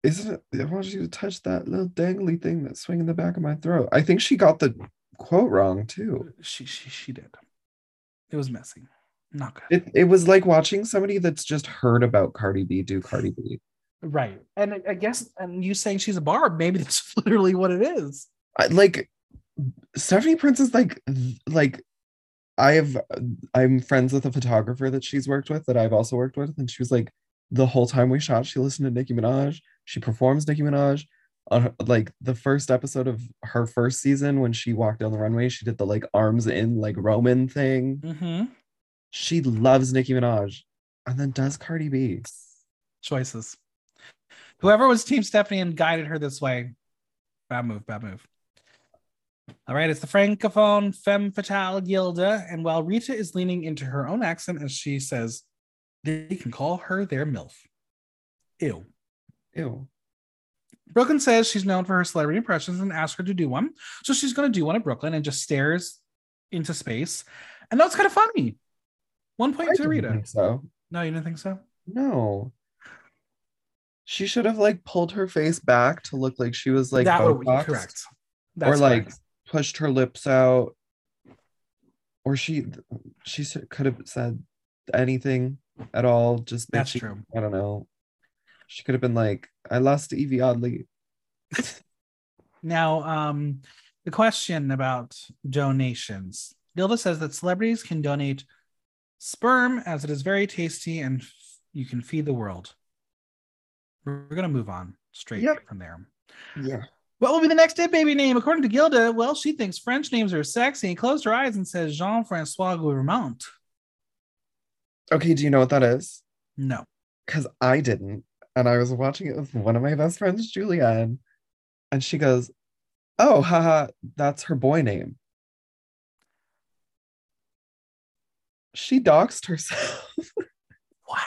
isn't it? I want you to touch that little dangly thing that's swinging the back of my throat. I think she got the quote wrong too. She she she did. It was messy. Not good. It it was like watching somebody that's just heard about Cardi B do Cardi B. Right. And I- guess and you saying she's a barb, maybe that's literally what it is. I, like Stephanie Prince is like like I have I'm friends with a photographer that she's worked with that I've also worked with, and she was like the whole time we shot, she listened to Nicki Minaj. She performs Nicki Minaj. On her, like the first episode of her first season, when she walked down the runway, she did the like arms in like Roman thing. Mm-hmm. She loves Nicki Minaj, and then does Cardi B. Choices. Whoever was Team Stephanie and guided her this way, bad move, bad move. All right, it's the francophone femme fatale Gilda, and while Rita is leaning into her own accent as she says, they can call her their MILF. Ew. Ew. Brooke Lynn says she's known for her celebrity impressions and asks her to do one. So she's going to do one at Brooke Lynn and just stares into space. And that's kind of funny. One I point to didn't Rita. so. No, you didn't think so? No. She should have like pulled her face back to look like she was like that would be Botoxed, correct. or like correct. pushed her lips out, or she she could have said anything at all. Just That's true. I don't know. She could have been like, "I lost Yvie Oddly." Now, um, the question about donations. Gilda says that celebrities can donate sperm as it is very tasty and f- you can feed the world. We're going to move on straight Yep. from there. Yeah. What will be the next It baby name? According to Gilda, well, she thinks French names are sexy and closed her eyes and says Jean Francois Guillemont. Okay. Do you know what that is? No. Because I didn't, and I was watching it with one of my best friends, Julianne, and she goes, "Oh, haha, that's her boy name." She doxed herself. What?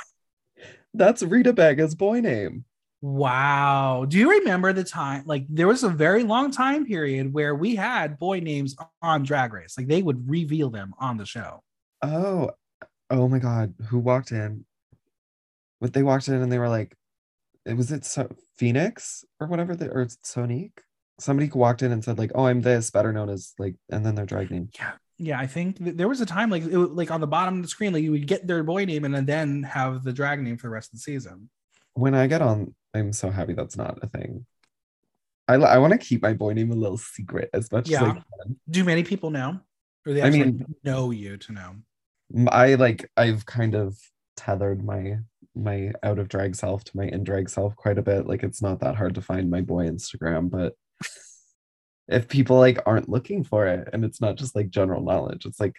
That's Rita Baga's boy name. Wow. Do you remember the time? Like, there was a very long time period where we had boy names on Drag Race. Like, they would reveal them on the show. Oh, oh my God. Who walked in? But they walked in and they were like, it was it so- Phoenix or whatever, the, or Sonique? Somebody walked in and said, like, oh, I'm this, better known as like, and then their drag name. Yeah. Yeah. I think th- there was a time like, it, like on the bottom of the screen, like you would get their boy name and then have the drag name for the rest of the season. When I get on, I'm so happy that's not a thing. I, I want to keep my boy name a little secret as much as I Yeah. can. Do many people know? Or they I actually mean- know you to know? I like I've kind of tethered my my out of drag self to my in drag self quite a bit. Like it's not that hard to find my boy Instagram, but if people like aren't looking for it and it's not just like general knowledge, it's like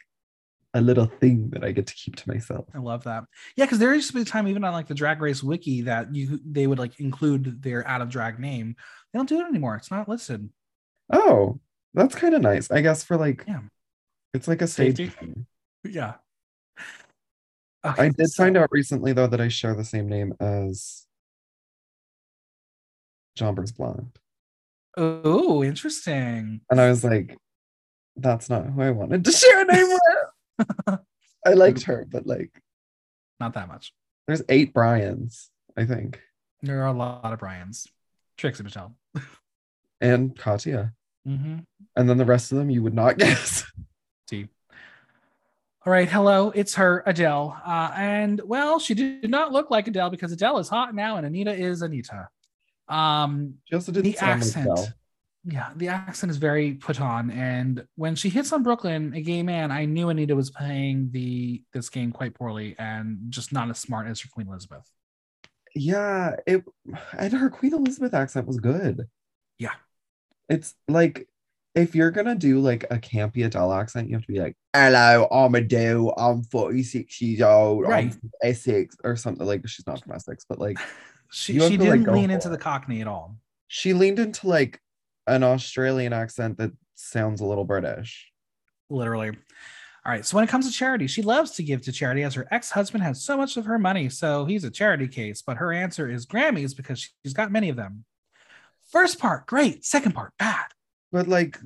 a little thing that I get to keep to myself. I love that. Yeah, because there used to be a time even on like the Drag Race wiki that you they would like include their out of drag name. They don't do it anymore. It's not listed. Oh, that's kind of nice. I guess for like Yeah. it's like a. Safety. thing. Yeah. I did find out recently though that I share the same name as Jombers Blonde. Oh, interesting. And I was like, that's not who I wanted to share a name with. I liked her, but like, Not that much. there's eight Brians, I think, There are a lot of Brian's. Trixie Mattel. and Katya. Mm-hmm. And then the rest of them you would not guess. See. All right, hello, it's her, Adele. Uh, and well, she did not look like Adele because Adele is hot now and Anita is Anita. Um, She also didn't the accent. Yeah, the accent is very put on. And when she hits on Brooke Lynn, a gay man, I knew Anita was playing the this game quite poorly and just not as smart as her Queen Elizabeth. Yeah, it and her Queen Elizabeth accent was good. Yeah. It's like if you're gonna do like a campy Adele accent, you have to be like, "Hello, I'm Adele. I'm 46 years old. I'm Right. Essex," or something. Like she's not from Essex, but like She she to, didn't go lean into it. the Cockney at all. she leaned into like an Australian accent that sounds a little British. literally. All right. So when it comes to charity, she loves to give to charity as her ex-husband has so much of her money. So he's a charity case. But her answer is Grammys because she's got many of them. First part, great. Second part, bad. But like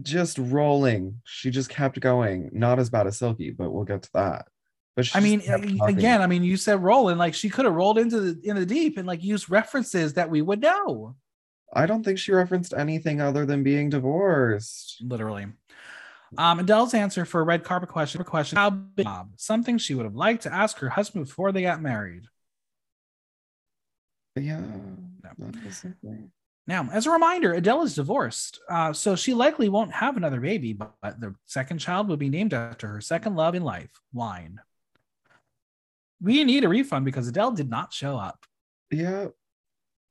just rolling. She just kept going. Not as bad as Silky, but we'll get to that. But she I mean, kept a- talking. again, I mean, you said rolling, like she could have rolled into the in the deep and like used references that we would know. I don't think she referenced anything other than being divorced. Literally. Um, Adele's answer for a red carpet question, question how big? Something she would have liked to ask her husband before they got married. Yeah. something. Now, as a reminder, Adele is divorced, uh, so she likely won't have another baby, but, but the second child will be named after her second love in life, wine. We need a refund because Adele did not show up. Yeah.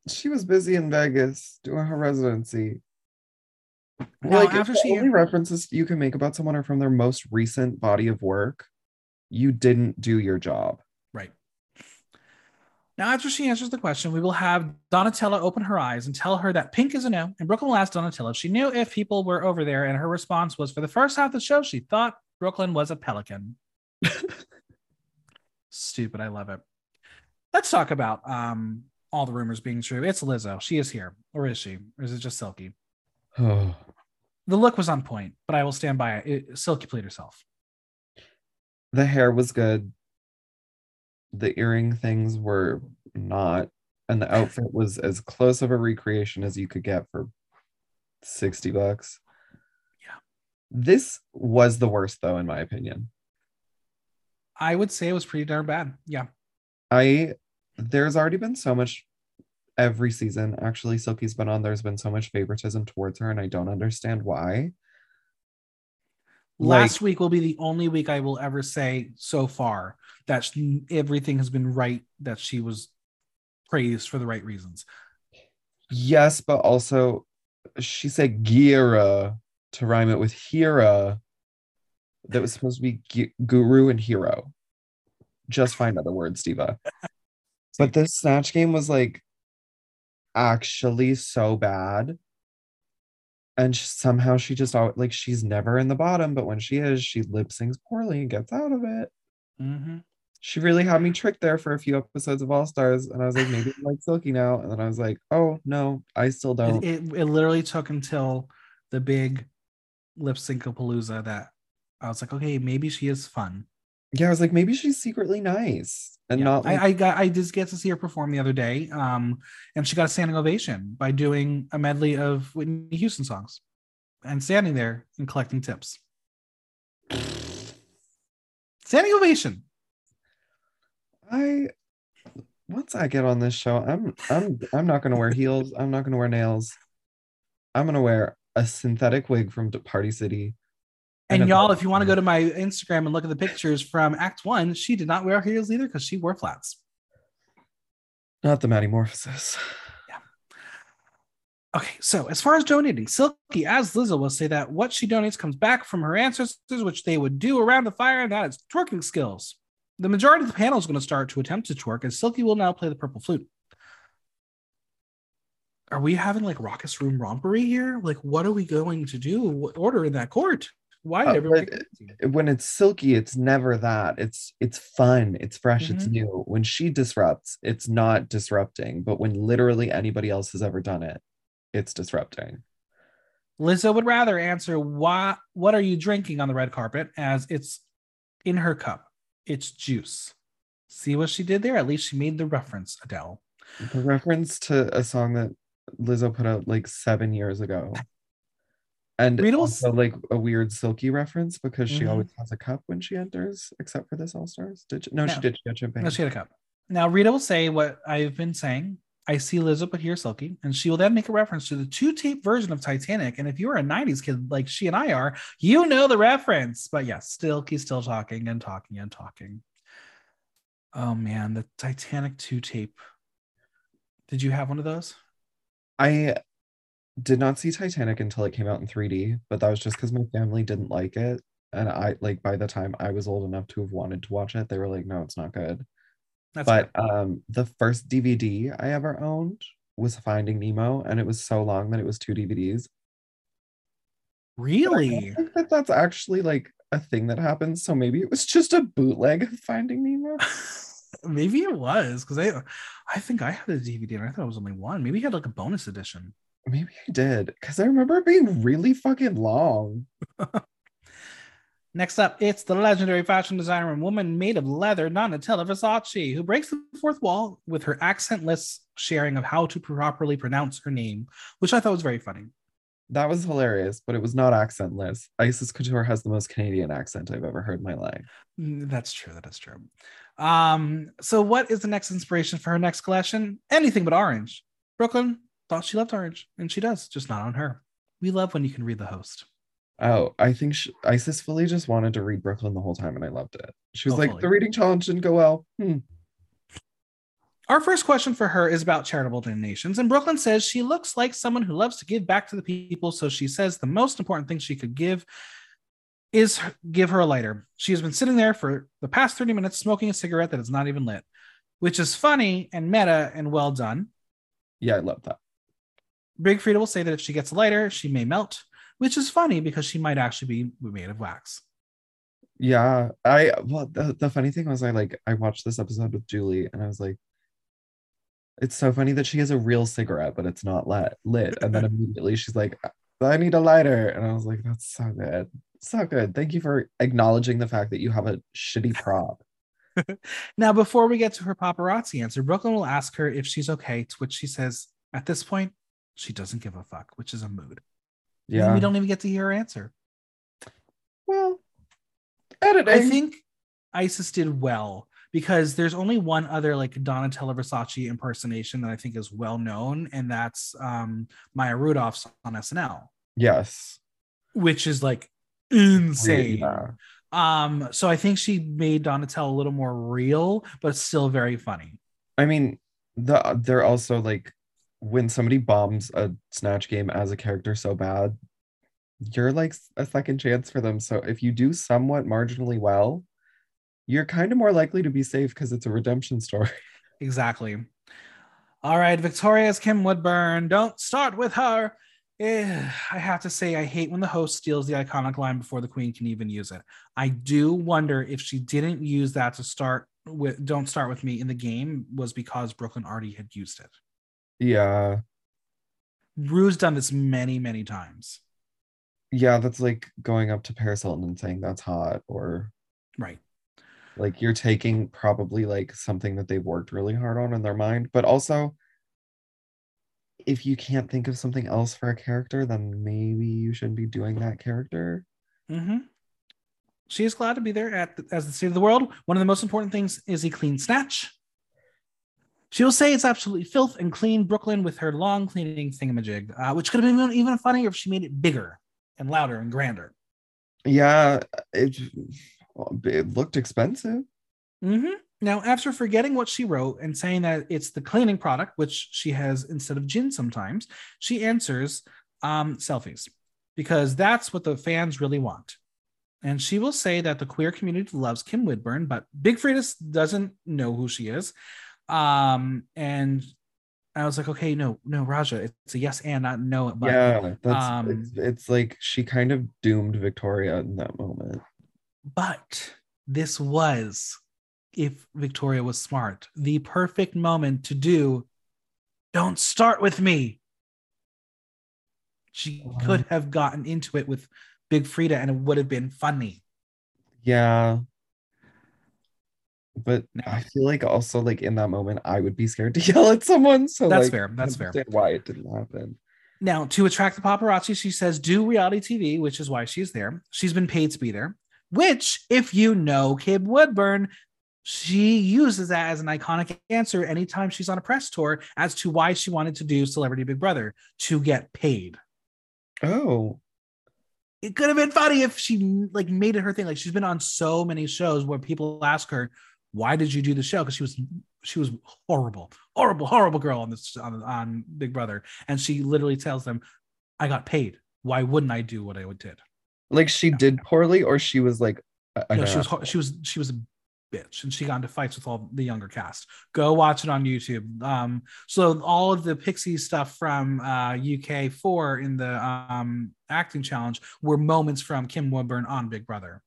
She was busy in Vegas doing her residency. Now, like after she- only references you can make about someone are from their most recent body of work, you didn't do your job. Right. Now, after she answers the question, we will have Donatella open her eyes and tell her that pink is a no. And Brooke Lynn will ask Donatella if she knew if people were over there. And her response was for the first half of the show, she thought Brooke Lynn was a pelican. Stupid. I love it. Let's talk about um, all the rumors being true. It's Lizzo. She is here. Or is she? Or is it just Silky? The look was on point, but I will stand by it. it Silky played herself. the hair was good. The earring things were not. And the outfit was as close of a recreation as you could get for 60 bucks. Yeah. This was the worst, though, in my opinion. I would say it was pretty darn bad. Yeah. I there's already been so much every season. Actually, Silky's been on. There's been so much favoritism towards her, and I don't understand why. Last week will be the only week I will ever say so far that sh- everything has been right, that she was praised for the right reasons. Yes, but also she said Gira to rhyme it with Hira. That was supposed to be gu- guru and hero. Just find other words, Diva. But this snatch game was like actually so bad. And sh- somehow she just always, like she's never in the bottom, but when she is, she lip syncs poorly and gets out of it. Mhm. She really had me tricked there for a few episodes of All Stars, and I was like, maybe I like Silky now, and then I was like, oh no, I still don't. It, it, it literally took until the big lip sync palooza that I was like, okay, maybe she is fun. Yeah, I was like, maybe she's secretly nice and Yeah. not like, I, I got I did get to see her perform the other day, um, and she got a standing ovation by doing a medley of Whitney Houston songs, and standing there and collecting tips. Standing ovation. I once I get on this show, I'm I'm I'm not gonna wear heels. I'm not gonna wear nails. I'm gonna wear a synthetic wig from Party City. And y'all, if you want to go mm-hmm. to my Instagram and look at the pictures from Act One, she did not wear heels either because she wore flats. not the Metamorphosis. Yeah. Okay, so as far as donating, Silky, as Lizzo will say that what she donates comes back from her ancestors, which they would do around the fire, and that is twerking skills. The majority of the panel is going to start to attempt to twerk, as Silky will now play the purple flute. Are we having like raucous room rompery here? Like, what are we going to do? What order in that court? Why did Uh, everyone? When it's silky, it's never that. It's it's fun, it's fresh, it's Mhm. new. When she disrupts, it's not disrupting. But when literally anybody else has ever done it, it's disrupting. Lizzo would rather answer why what are you drinking on the red carpet as it's in her cup. It's juice. See what she did there? At least she made the reference, Adele. The reference to a song that Lizzo put out like seven years ago. And Rita also like a weird silky reference because she Mhm. always has a cup when she enters, except for this All Stars. Did she? No, she did. She got champagne. No, she had a cup. Now Rita will say what I've been saying. I see Lizzo but hear Silky, and she will then make a reference to the two tape version of Titanic. And if you're a 90s kid like she and I are, you know the reference. But yes, Silky's still talking and talking and talking. Oh man, the Titanic 2 tape. Did you have one of those? I did not see Titanic until it came out in 3D, but that was just because my family didn't like it. And I like by the time I was old enough to have wanted to watch it, they were like, no, it's not good. That's but fair. um the first DVD I ever owned was Finding Nemo, and it was so long that it was two DVDs. I Really? think that that's actually like a thing that happens. So maybe it was just a bootleg of Finding Nemo. Maybe it was because I, I think I had a DVD and I thought it was only one. Maybe he had like a bonus edition. Maybe I did because I remember it being really fucking long. Next up, it's the legendary fashion designer and woman made of leather, Donatella Versace, who breaks the fourth wall with her accentless sharing of how to properly pronounce her name, which I thought was very funny. That was hilarious, but it was not accentless. Icesis Couture has the most Canadian accent I've ever heard in my life. Mm, That's true. That is true. Um, so what is the next inspiration for her next collection? Anything but orange. Brooke Lynn thought she loved orange, and she does, just not on her. We love when you can read the host. Oh, I think sh Icesis fully just wanted to read Brooke Lynn the whole time, and I loved it. She was Oh, like. "The reading challenge didn't go well." Hmm. Our first question for her is about charitable donations, and Brooke Lynn says she looks like someone who loves to give back to the people. So she says the most important thing she could give is give her a lighter. She has been sitting there for the past 30 minutes smoking a cigarette that is not even lit, which is funny and meta and well done. Yeah, I love that. Big Freedia will say that if she gets lighter, she may melt, which is funny because she might actually be made of wax. Yeah, I well the, the funny thing was I like I watched this episode with Julie and I was like it's so funny that she has a real cigarette but it's not lit lit and then immediately she's like I need a lighter and I was like that's so good. So good. Thank you for acknowledging the fact that you have a shitty prop. Now, before we get to her paparazzi answer, Brooke Lynn will ask her if she's okay, to which she says, at this point, she doesn't give a fuck, which is a mood. And Yeah. we don't even get to hear her answer. well editing. I think Icesis did well because there's only one other like Donatella Versace impersonation that I think is well known, and that's um, Maya Rudolph's on SNL, yes. which is like insane. Yeah. Um, so I think she made Donatella a little more real, but still very funny. I mean, the they're also like when somebody bombs a snatch game as a character so bad, you're like a second chance for them. So if you do somewhat marginally well, you're kind of more likely to be safe because it's a redemption story. Exactly. All right, Victoria's Kim Woodburn. Don't start with her. Eh, I have to say, I hate when the host steals the iconic line before the queen can even use it. I do wonder if she didn't use that to start with "Don't start with me" in the game was because Brooke Lynn already had used it. Yeah. Ru's done this many, many times. Yeah, that's like going up to Paris Hilton and saying that's hot, or Right. like you're taking probably like something that they've worked really hard on in their mind, but also if you can't think of something else for a character, then maybe you shouldn't be doing that character. hmm She is glad to be there at the, as the state of the world. One of the most important things is a clean snatch. She will say it's absolutely filth and clean Brooke Lynn with her long cleaning thingamajig, uh, which could have been even funnier if she made it bigger and louder and grander. Yeah, it, it looked expensive. hmm Now, after forgetting what she wrote and saying that it's the cleaning product, which she has instead of gin sometimes, she answers um, selfies because that's what the fans really want. And she will say that the queer community loves Kim Woodburn, but Big Freedia doesn't know who she is. Um, and I was like, okay, no, no, Ra'Jah, it's a yes and not no. But yeah, that's um, it's, it's like she kind of doomed Victoria in that moment. But this was, if Victoria was smart, the perfect moment to do don't start with me. She could have gotten into it with Big Freedia and it would have been funny. Yeah. But. I feel like also like in that moment I would be scared to yell at someone. So That's like, fair. That's fair. Why it didn't happen. Now, to attract the paparazzi, she says, do reality TV, which is why she's there. She's been paid to be there, which, if you know Kim Woodburn, she uses that as an iconic answer anytime she's on a press tour as to why she wanted to do Celebrity Big Brother to get paid. Oh, It could have been funny if she like made it her thing. Like she's been on so many shows where people ask her, "Why did you do the show?" Because she was she was horrible, horrible, horrible girl on this on, on Big Brother, and she literally tells them, "I got paid. Why wouldn't I do what I did?" like she did poorly, or she was like, No, she was she was she was a bitch and she got into fights with all the younger cast go watch it on youtube um so all of the pixie stuff from uh uk 4 in the um acting challenge were moments from kim woodburn on big brother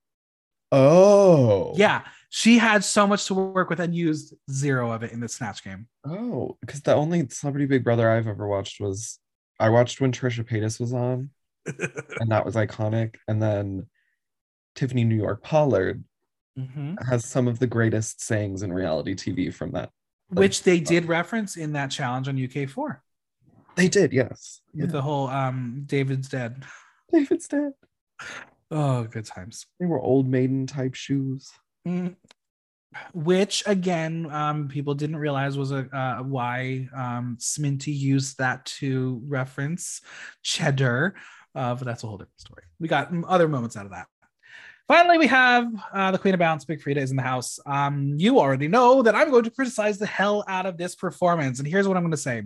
Oh. yeah she had so much to work with and used zero of it in the snatch game Oh, because the only Celebrity Big Brother I've ever watched was I watched when Trisha Paytas was on, and that was iconic. And then Tiffany New York Pollard Mhm. has some of the greatest sayings in reality TV from that. which they did reference in that challenge on uk 4 They did, yes. with Yeah. the whole um david's dead David's dead. Oh good times. They were old maiden type shoes. Mm. which again um people didn't realize was a uh, why um sminty used that to reference cheddar. Uh but that's a whole different story. We got other moments out of that. Finally we have uh the queen of balance Big Freedia is in the house. Um you already know that i'm going to criticize the hell out of this performance. And here's what i'm going to say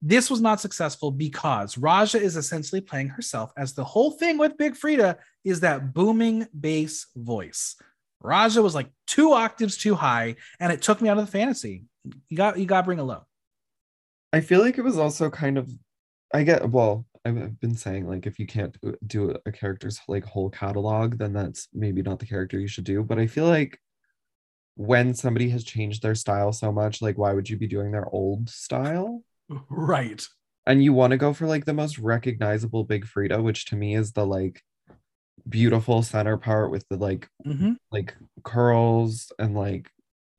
this was not successful because Ra'Jah is essentially playing herself as the whole thing with Big Freedia is that booming bass voice. Ra'Jah was like two octaves too high, and it took me out of the fantasy. You got you got bring it low. I feel like it was also kind of I get well, I've been saying like if you can't do a character's like whole catalog, then that's maybe not the character you should do. But I feel like when somebody has changed their style so much, like why would you be doing their old style? Right. And you want to go for like the most recognizable Big Freedia, which to me is the like beautiful center part with the like hmm like curls and like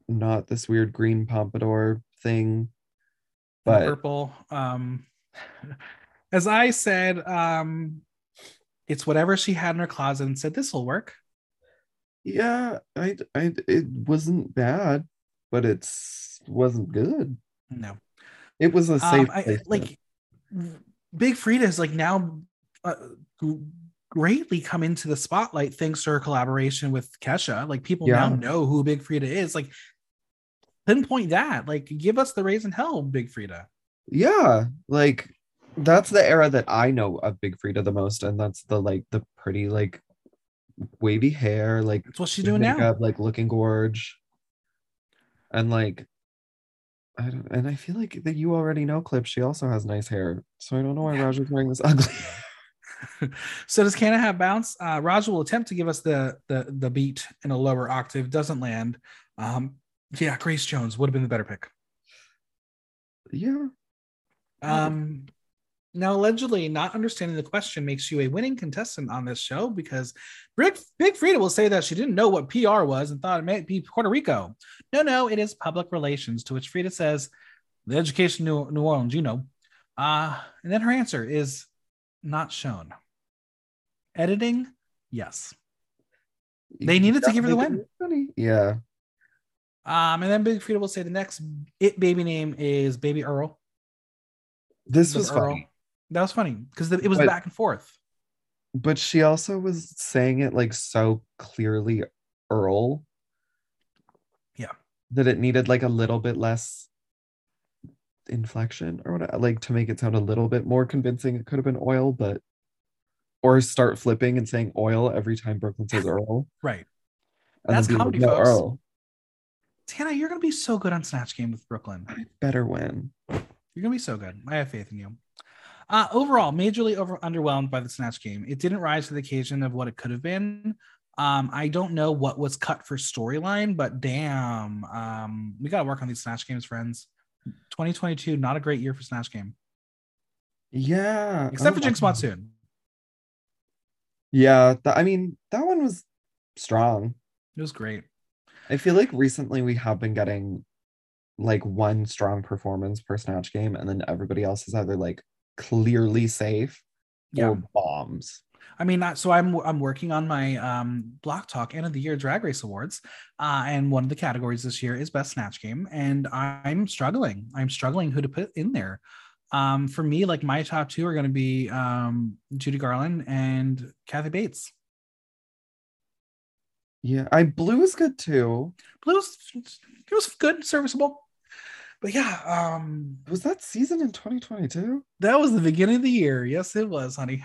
not this weird green pompadour thing. But purple. Um, as I said, um, it's whatever she had in her closet and said this will work. Yeah, I, I, it wasn't bad, but it's wasn't good. No, It was a um, safe I, like Big Freedia is like now uh, greatly come into the spotlight thanks to her collaboration with Kesha. Like people now know who Big Freedia is. Like pinpoint that. Like give us the raise in hell, Big Freedia. yeah, like that's the era that I know of Big Freedia the most, and that's the like the pretty like wavy hair, like That's what she's doing now. like looking gorge, and like I don't, and I feel like that you already know Clip. She also has nice hair, so I don't know why. Ra'Jah's wearing this ugly. so does Canna have bounce? Uh, Raj will attempt to give us the the the beat in a lower octave, doesn't land. Um, yeah, Grace Jones would have been the better pick. yeah, Um, now, allegedly, not understanding the question makes you a winning contestant on this show because Big, Big Freedia will say that she didn't know what PR was and thought it might be Puerto Rico. No, no, it is public relations. To which Freedia says, "The education New, New Orleans, you know." Uh, and then her answer is not shown. Editing, yes. They needed to give her the win. funny. Yeah, Um, and then Big Freedia will say the next it baby name is Baby Earl. this was Earl. funny. That was funny because it was But- back and forth. but she also was saying it like so clearly Earl. Yeah. That it needed like a little bit less inflection or what like to make it sound a little bit more convincing. It could have been oil, but or start flipping and saying oil every time Brooke Lynn says Earl. Right. And That's be like, comedy, "No, folks." Earl. Tana, you're gonna be so good on Snatch Game with Brooke Lynn. I better win. You're gonna be so good. I have faith in you. Uh, overall, majorly over underwhelmed by the Snatch Game. It didn't rise to the occasion of what it could have been. Um, I don't know what was cut for storyline, but damn, um, we gotta work on these Snatch Games, friends. 2022, not a great year for Snatch Game, Yeah. except for Jinkx Monsoon. Yeah, th- I mean that one was strong. It was great. I feel like recently we have been getting like one strong performance per snatch game, and then everybody else is either like clearly safe Yeah. or bombs. I mean, so I'm I'm working on my um, Block Talk End of the Year Drag Race Awards, uh, and one of the categories this year is Best Snatch Game, and I'm struggling. I'm struggling who to put in there. Um, for me, like my top two are going to be um, Judy Garland and Kathy Bates. Yeah, I blue is good too. Blue's it was good, serviceable, but yeah, um, Was that season in 2022? that was the beginning of the year. Yes, it was, honey.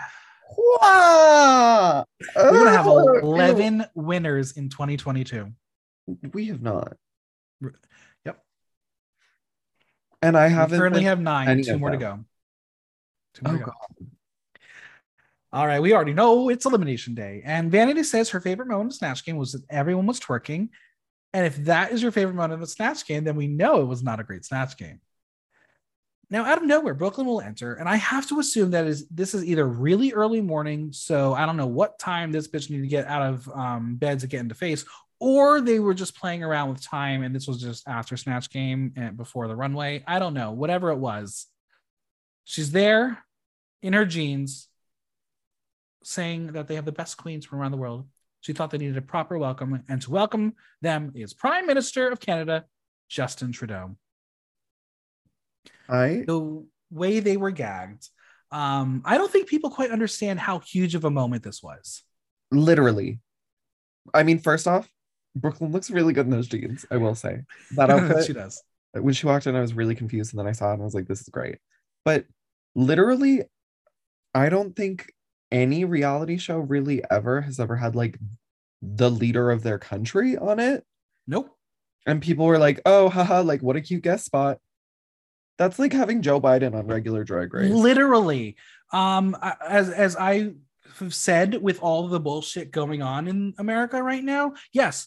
Wow! We're gonna have Oh, 11 winners in 2022. We have not. Yep. And I haven't. currently have nine. Two more to go. Two more Oh, to go. God. All right, we already know it's elimination day. And Vanity says her favorite moment of Snatch Game was that everyone was twerking. And if that is your favorite moment of a Snatch Game, then we know it was not a great Snatch Game. Now, out of nowhere, Brooke Lynn will enter, and I have to assume that is this is either really early morning, so I don't know what time this bitch needed to get out of um, bed to get into face, or they were just playing around with time, and this was just after Snatch Game and before the runway. I don't know, whatever it was. She's there in her jeans, saying that they have the best queens from around the world. She thought they needed a proper welcome, and to welcome them is Prime Minister of Canada, Justin Trudeau. I The way they were gagged, um, I don't think people quite understand how huge of a moment this was. literally. I mean, first off, Brooke Lynn looks really good in those jeans. I will say that outfit. she does. when she walked in, I was really confused, and then I saw it and I was like, "This is great." But literally, I don't think any reality show really ever has ever had like the leader of their country on it. Nope. And people were like, "Oh, haha! Like, what a cute guest spot." That's like having Joe Biden on regular Drag Race. Literally. Um, as as I have said, with all the bullshit going on in America right now, yes,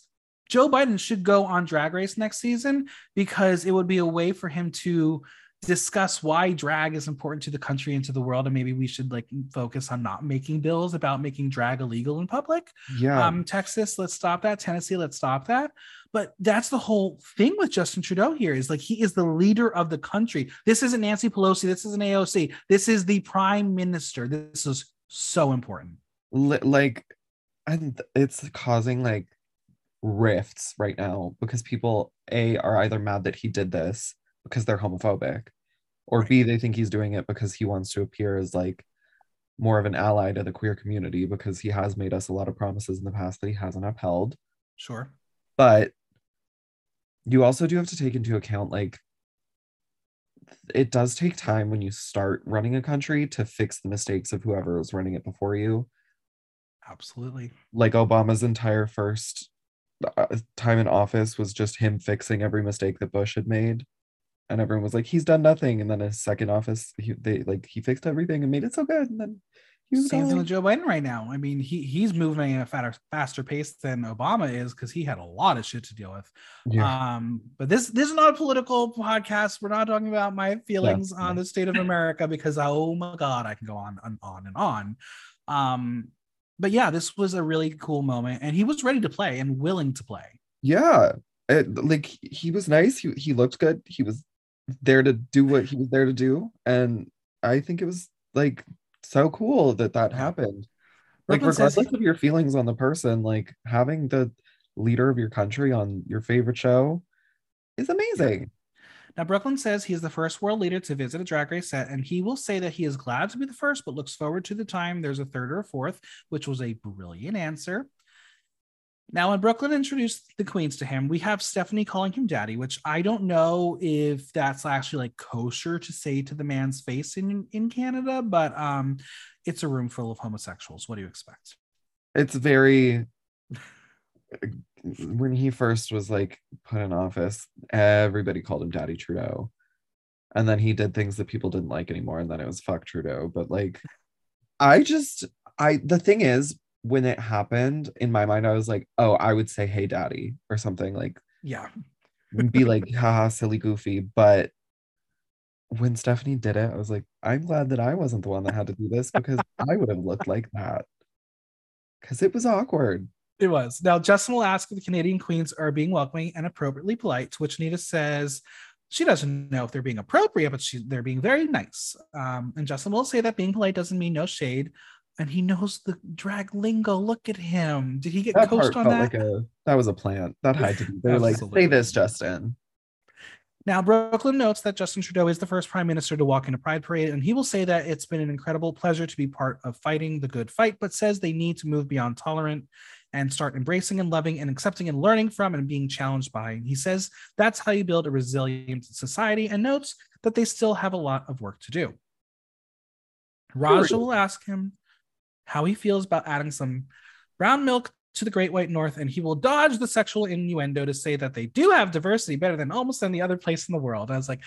Joe Biden should go on Drag Race next season because it would be a way for him to discuss why drag is important to the country and to the world, and maybe we should like focus on not making bills about making drag illegal in public. yeah, um texas let's stop that. Tennessee let's stop that. But that's the whole thing with justin trudeau here is like he is the leader of the country. This isn't nancy pelosi. This isn't aoc this is the prime minister. This is so important. Li- like, and it's causing like rifts right now because people a are either mad that he did this because they're homophobic, or b they think he's doing it because he wants to appear as like more of an ally to the queer community because he has made us a lot of promises in the past that he hasn't upheld. sure. But you also do have to take into account like it does take time when you start running a country to fix the mistakes of whoever was running it before you. Absolutely. Like obama's entire first uh, time in office was just him fixing every mistake that bush had made and everyone was like he's done nothing and then his second office he, they like he fixed everything and made it so good and then he was same thing with joe biden right now i mean he he's moving at a faster, faster pace than obama is because he had a lot of shit to deal with yeah Um, but this this is not a political podcast. We're not talking about my feelings Yes. on the state of America because oh my god, I can go on and on and on. Um, but yeah, this was a really cool moment, and he was ready to play and willing to play. Yeah, it, like he was nice. He he looked good. He was there to do what he was there to do, and I think it was like so cool that that happened. Like Brooke Lynn says regardless of your feelings on the person, like having the leader of your country on your favorite show is amazing. Now, Brooke Lynn says he is the first world leader to visit a drag race set, and he will say that he is glad to be the first, but looks forward to the time there's a third or a fourth, which was a brilliant answer. Now, when Brooke Lynn introduced the queens to him, we have Stephanie calling him daddy, which I don't know if that's actually like kosher to say to the man's face in, in Canada, but um, it's a room full of homosexuals. What do you expect? It's very when he first was like put in office, everybody called him Daddy Trudeau. And then he did things that people didn't like anymore, and then it was fuck Trudeau. But like I just I the thing is when it happened in my mind, I was like, oh, I would say hey daddy or something like Yeah, be like haha silly goofy. But when Stephanie did it, I was like, I'm glad that I wasn't the one that had to do this because I would have looked like that. Cause it was awkward. It was. Now, Justin will ask if the Canadian queens are being welcoming and appropriately polite, to which Nita says she doesn't know if they're being appropriate, but she, they're being very nice. Um, and Justin will say that being polite doesn't mean no shade. And he knows the drag lingo. Look at him. Did he get that coached on that? like a that was a plant that had to be they were like say this justin Now, Brooke Lynn notes that Justin Trudeau is the first prime minister to walk in a pride parade, and he will say that it's been an incredible pleasure to be part of fighting the good fight, but says they need to move beyond tolerant and start embracing and loving and accepting and learning from and being challenged by. He says that's how you build a resilient society and notes that they still have a lot of work to do. Ra'Jah will ask him how he feels about adding some brown milk to the Great White North, and he will dodge the sexual innuendo to say that they do have diversity better than almost any other place in the world. I was like,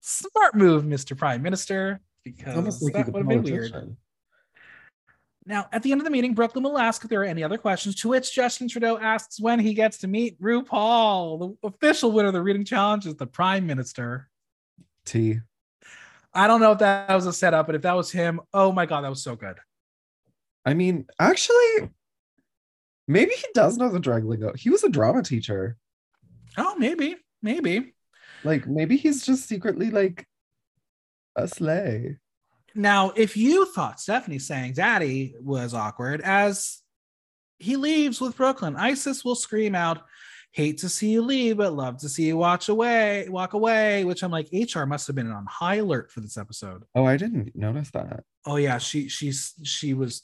smart move, Mr. Prime Minister, because that would have been weird. Now, at the end of the meeting, Brooke Lynn will ask if there are any other questions, to which Justin Trudeau asks when he gets to meet RuPaul. The official winner of the reading challenge is the Prime Minister. T. I don't know if that was a setup, but if that was him, oh my God, that was so good. I mean, actually, maybe he does know the drag lingo. He was a drama teacher. Oh, maybe, maybe. Like maybe he's just secretly like a sleigh. Now, if you thought Stephanie saying daddy was awkward, as he leaves with Brooklyn, Icesis will scream out, hate to see you leave, but love to see you watch away, walk away, which I'm like, HR must have been on high alert for this episode. Oh, I didn't notice that. Oh yeah, she she's she was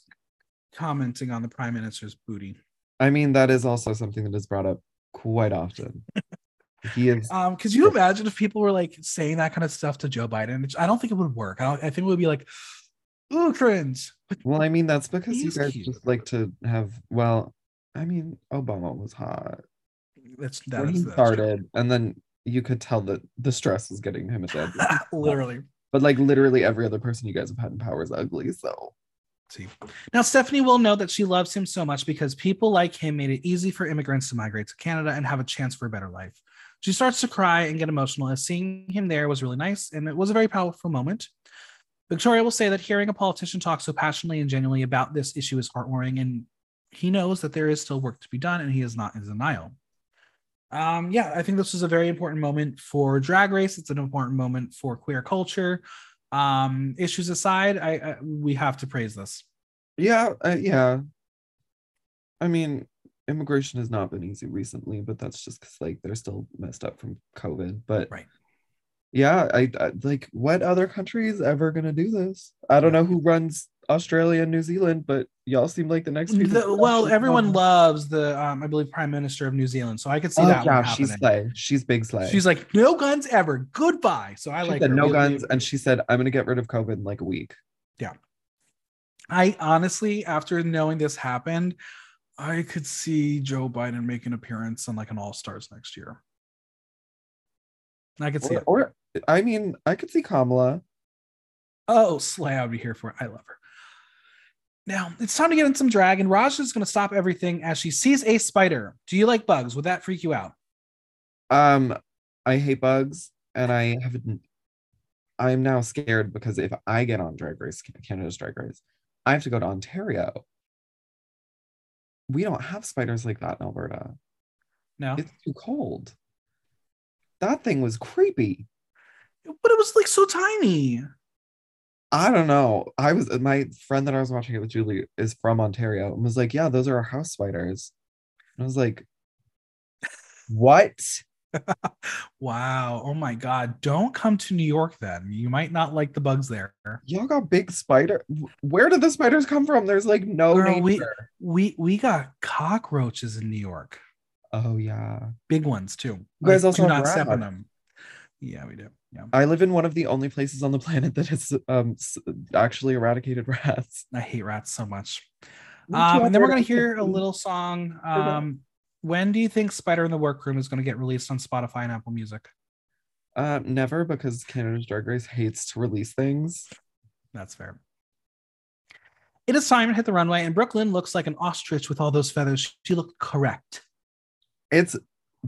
commenting on the prime minister's booty. I mean, that is also something that is brought up quite often. he is Um, could you imagine if people were like saying that kind of stuff to Joe Biden? I don't think it would work. I, don't, I think it would be like, ooh, cringe. But well, I mean, that's because you guys cute. just like to have well, I mean, Obama was hot. that's that when is he that's true. and then you could tell that the stress was getting him a dead. Literally. but like literally every other person you guys have had in power is ugly. So See. Now, Stephanie will know that she loves him so much because people like him made it easy for immigrants to migrate to Canada and have a chance for a better life. She starts to cry and get emotional as seeing him there was really nice and it was a very powerful moment. Victoria will say that hearing a politician talk so passionately and genuinely about this issue is heartwarming, and he knows that there is still work to be done and he is not in denial. Um, yeah, I think this was a very important moment for Drag Race. It's an important moment for queer culture. Um, issues aside, I, I we have to praise this. yeah, uh, yeah. I mean, immigration has not been easy recently, but that's just because like they're still messed up from COVID. But Right. yeah, I, I like what other country is ever gonna do this? I don't know who runs Australia and New Zealand, but y'all seem like the next people. The- well, everyone know. loves the, um, I believe, Prime Minister of New Zealand, so I could see Oh, that. yeah, one she's slay. She's big slay. She's like, no guns ever. Goodbye. So I She like said no we- guns, and she said, "I'm gonna get rid of COVID in like a week." Yeah. I honestly, after knowing this happened, I could see Joe Biden make an appearance on like an All Stars next year. I could see Or, it. or I mean, I could see Kamala. Oh, Slay, I would be here for it. I love her. Now it's time to get in some drag, and Raj is going to stop everything as she sees a spider. Do you like bugs? Would that freak you out? Um, I hate bugs, and I haven't. I'm now scared because if I get on Drag Race, Canada's Drag Race, I have to go to Ontario. We don't have spiders like that in Alberta. No, It's too cold. That thing was creepy. but it was like so tiny. I don't know. I was my friend that I was watching it with Julie is from Ontario and was like, "Yeah, those are our house spiders." And I was like, "What?" Wow. Oh my God. Don't come to New York then. You might not like the bugs there. Y'all got big spider. Where did the spiders come from? There's like no Girl, we- We we got cockroaches in New York. Oh yeah. Big ones too. You guys Like, also do not step on them. Yeah, we do. Yeah. I live in one of the only places on the planet that has um actually eradicated rats. I hate rats so much. Um, and then we're gonna hear a little song. Um, when do you think Spider in the Workroom is gonna get released on Spotify and Apple Music? Uh, never because Canada's Drag Race hates to release things. That's fair. It is time to hit the runway, and Brooke Lynn looks like an ostrich with all those feathers. She looked correct. It's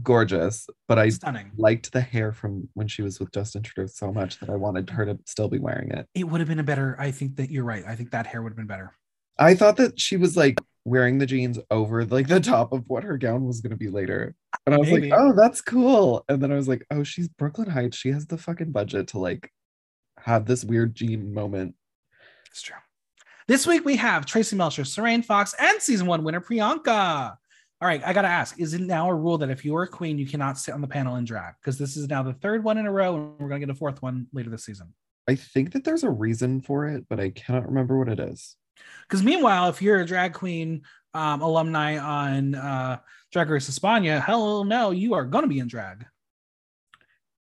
gorgeous, but I Stunning. liked the hair from when she was with Justin Trudeau so much that I wanted her to still be wearing it. It would have been a better. I think that you're right. I think that hair would have been better. I thought that she was like wearing the jeans over like the top of what her gown was going to be later. And I was Maybe. like, oh, that's cool. And then I was like, oh, she's Brooke Lynn Hytes. She has the fucking budget to like have this weird jean moment. It's true. This week we have Traci Melchor, Sarain Fox, and season one winner Priyanka. All right, I gotta ask: Is it now a rule that if you are a queen, you cannot sit on the panel and drag? Because this is now the third one in a row, and we're gonna get a fourth one later this season. I think that there's a reason for it, but I cannot remember what it is. Because meanwhile, if you're a drag queen um, alumni on uh, Drag Race España, hell no, you are gonna be in drag.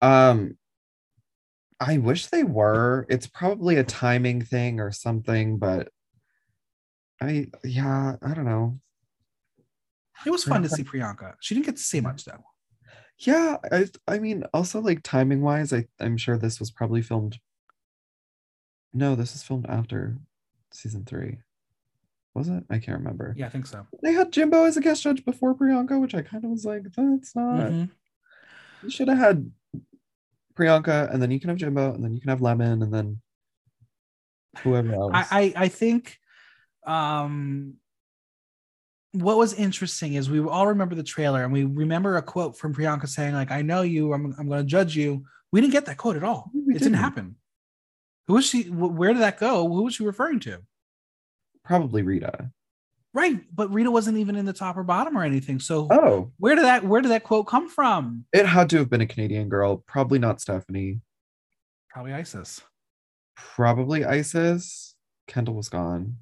Um, I wish they were. It's probably a timing thing or something, but I, yeah, I don't know. It was fun to see Priyanka. She didn't get to say much though. Yeah, I I mean also like timing wise, I I'm sure this was probably filmed. No, this was filmed after season three. Was it? I can't remember. Yeah, I think so. They had Jimbo as a guest judge before Priyanka, which I kind of was like, that's not. Mhm. You should have had Priyanka, and then you can have Jimbo, and then you can have Lemon, and then whoever else. I, I I think um what was interesting is we all remember the trailer and we remember a quote from Priyanka saying like I know you I'm I'm going to judge you. We didn't get that quote at all. We it didn't didn't. happen. Who was she where did that go? Who was she referring to? Probably Rita. Right, but Rita wasn't even in the top or bottom or anything. So Oh, where did that where did that quote come from? it had to have been a Canadian girl. Probably not Stephanie. Probably Icesis. Probably Icesis. Kendall was gone.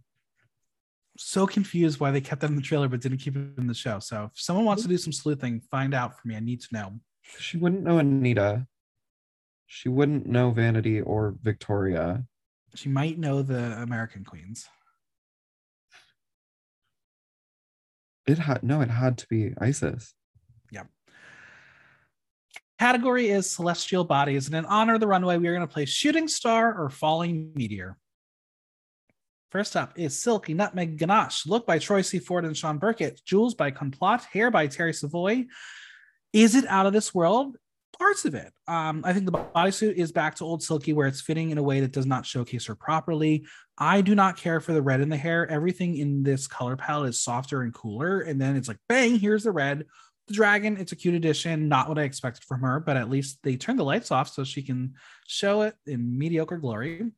So confused why they kept that in the trailer but didn't keep it in the show. So if someone wants to do some sleuthing, find out for me. I need to know. She wouldn't know Anita. She wouldn't know Vanity or Victoria. She might know the American Queens. It had no, it had to be Icesis. Yep. Category is celestial bodies, and in honor of the runway, we are going to play shooting star or falling meteor. First up is Silky Nutmeg Ganache, look by Troy C. Ford and Sean Burkett, jewels by Complot, hair by Terry Savoy. Is it out of this world? Parts of it. Um, I think the bodysuit is back to old Silky, where it's fitting in a way that does not showcase her properly. I do not care for the red in the hair. Everything in this color palette is softer and cooler, and then it's like, bang, here's the red the dragon it's a cute addition not what i expected from her but at least they turned the lights off so she can show it in mediocre glory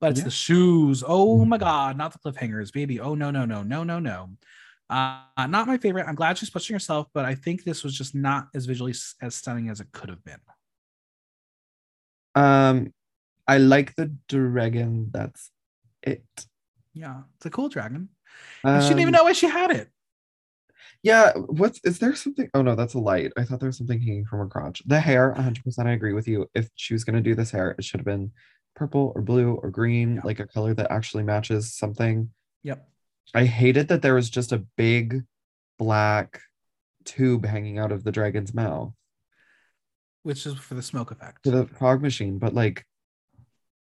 but it's Yeah. the shoes oh my god not the cliffhangers baby oh no no no no no no uh not my favorite i'm glad she's pushing herself but i think this was just not as visually as stunning as it could have been Um, I like the dragon. That's it. yeah it's a cool dragon and she didn't even Um, know why she had it Yeah, what's is there something? Oh no, that's a light. I thought there was something hanging from her crotch. The hair, 100%. I agree with you. If she was gonna do this hair, it should have been purple or blue or green, Yeah. like a color that actually matches something. yep I hated that there was just a big black tube hanging out of the dragon's mouth which is for the smoke effect to the fog machine, but like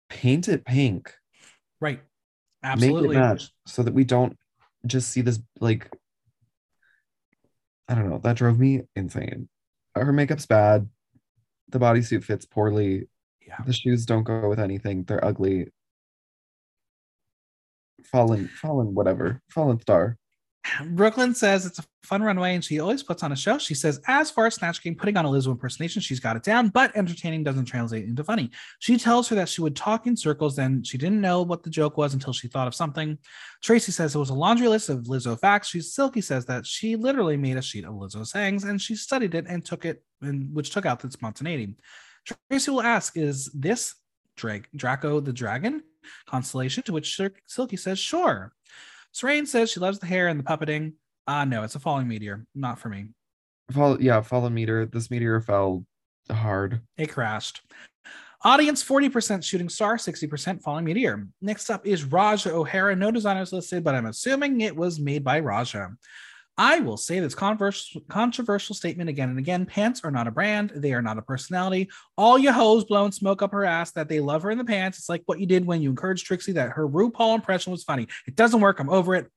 paint it pink. right Make absolutely it match so that we don't just see this like I don't know. That drove me insane. Her makeup's bad. The bodysuit fits poorly. Yeah The shoes don't go with anything. They're ugly. Fallen, fallen, whatever. Fallen star. Brooke Lynn says it's a fun runway and she always puts on a show. She says, as far as Snatch Game putting on a Lizzo impersonation, she's got it down, but entertaining doesn't translate into funny. She tells her that she would talk in circles, then she didn't know what the joke was until she thought of something. Traci says it was a laundry list of Lizzo facts. She's Silky says that she literally made a sheet of Lizzo sayings and she studied it and took it, and which took out the spontaneity. Traci will ask, is this Drake Draco the Dragon constellation? To which Sil- Silky says, sure. Sarain says she loves the hair and the puppeting. Uh no, it's a falling meteor. Not for me. Fall, yeah, fallen meteor. This meteor fell hard. It crashed. Audience 40% shooting star, 60% falling meteor. Next up is Ra'Jah O'Hara. No designers listed, but I'm assuming it was made by Ra'Jah. I will say this controversial, statement again and again. Pants are not a brand. They are not a personality. All you hoes blowing smoke up her ass that they love her in the pants. It's like what you did when you encouraged Trixie that her RuPaul impression was funny. It doesn't work. I'm over it.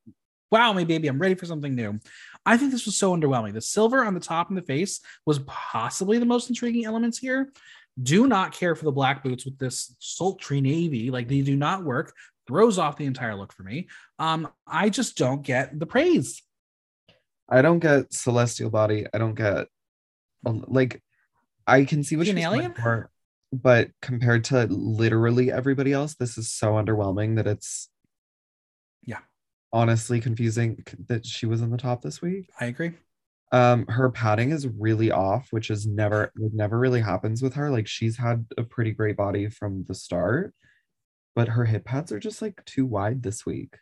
Wow, me baby, I'm ready for something new. I think this was so underwhelming. The silver on the top and the face was possibly the most intriguing elements here. Do not care for the black boots with this sultry navy. Like they do not work. Throws off the entire look for me. Um, I just don't get the praise. I don't get celestial body. I don't get like I can see what she she's an alien? for, but compared to literally everybody else, this is so underwhelming that it's Yeah. honestly confusing that she was in the top this week. I agree. Um, her padding is really off, which is never like, never really happens with her. Like she's had a pretty great body from the start, but her hip pads are just like too wide this week.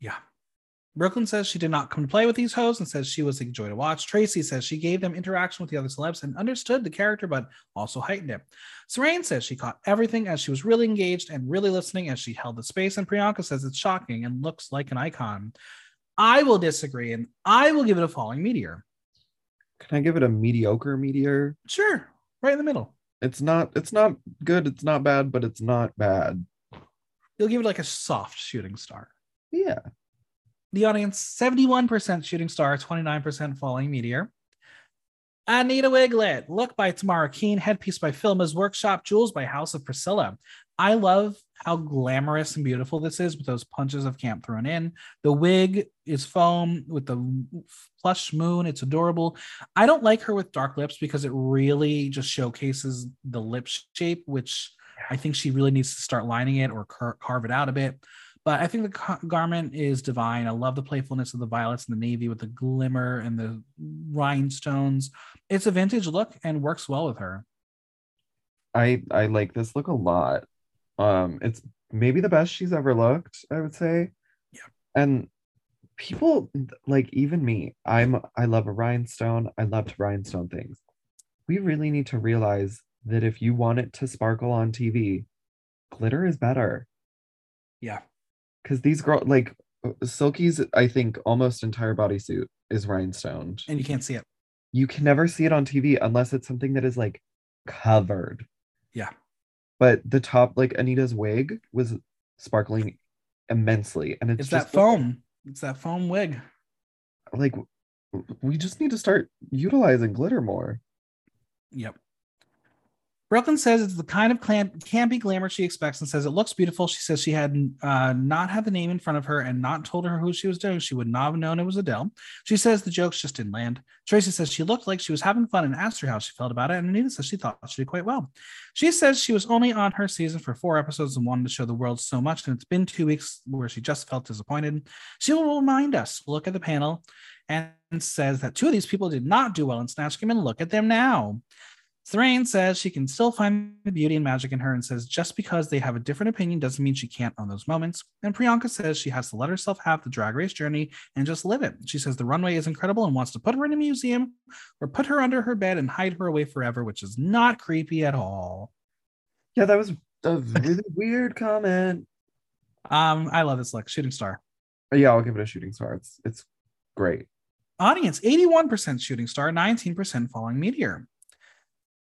Yeah. Brooke Lynn says she did not come to play with these hoes and says she was a joy to watch. Traci says she gave them interaction with the other celebs and understood the character, but also heightened it. Sarain says she caught everything as she was really engaged and really listening as she held the space. And Priyanka says it's shocking and looks like an icon. I will disagree and I will give it a falling meteor. Can I give it a mediocre meteor? Sure, right in the middle. It's not it's not good, it's not bad, but it's not bad. You'll give it like a soft shooting star. Yeah. The audience 71% shooting star, 29% falling meteor. Anita Wigl'it, look by Tamara Keene, headpiece by Filma's Workshop, jewels by House of Priscilla. I love how glamorous and beautiful this is with those punches of camp thrown in. The wig is foam with the flush moon. It's adorable. I don't like her with dark lips because it really just showcases the lip shape, which I think she really needs to start lining it or car- carve it out a bit. But I think the ca- garment is divine. I love the playfulness of the violets and the navy with the glimmer and the rhinestones. It's a vintage look and works well with her. I I like this look a lot. Um it's maybe the best she's ever looked, I would say. Yeah. And people like even me, I'm I love a rhinestone. I love to rhinestone things. We really need to realize that if you want it to sparkle on TV, glitter is better. Yeah. Cuz these girls like Silky's I think almost entire bodysuit is rhinestoned. And you can't see it. You can never see it on TV unless it's something that is like covered. Yeah. But the top, like Anita's wig, was sparkling immensely, and it's, It's just that foam. It's that foam wig. Like, we just need to start utilizing glitter more. Yep. Brooke Lynn says it's the kind of clam- campy glamour she expects and says it looks beautiful. She says she had uh, not had the name in front of her and not told her who she was doing. She would not have known it was Adele. She says the jokes just didn't land. Traci says she looked like she was having fun and asked her how she felt about it. And Anita says she thought she did quite well. She says she was only on her season for four episodes and wanted to show the world so much. And it's been two weeks where she just felt disappointed. She will remind us, look at the panel, and says that two of these people did not do well in Snatch Game and look at them now. Sarain says she can still find the beauty and magic in her and says just because they have a different opinion doesn't mean she can't own those moments. And Priyanka says she has to let herself have the drag race journey and just live it. She says the runway is incredible and wants to put her in a museum or put her under her bed and hide her away forever, which is not creepy at all. Yeah, that was a really weird comment. Um, I love this look. Shooting star. Yeah, I'll give it a shooting star. It's it's great. Audience 81% shooting star, 19% falling meteor.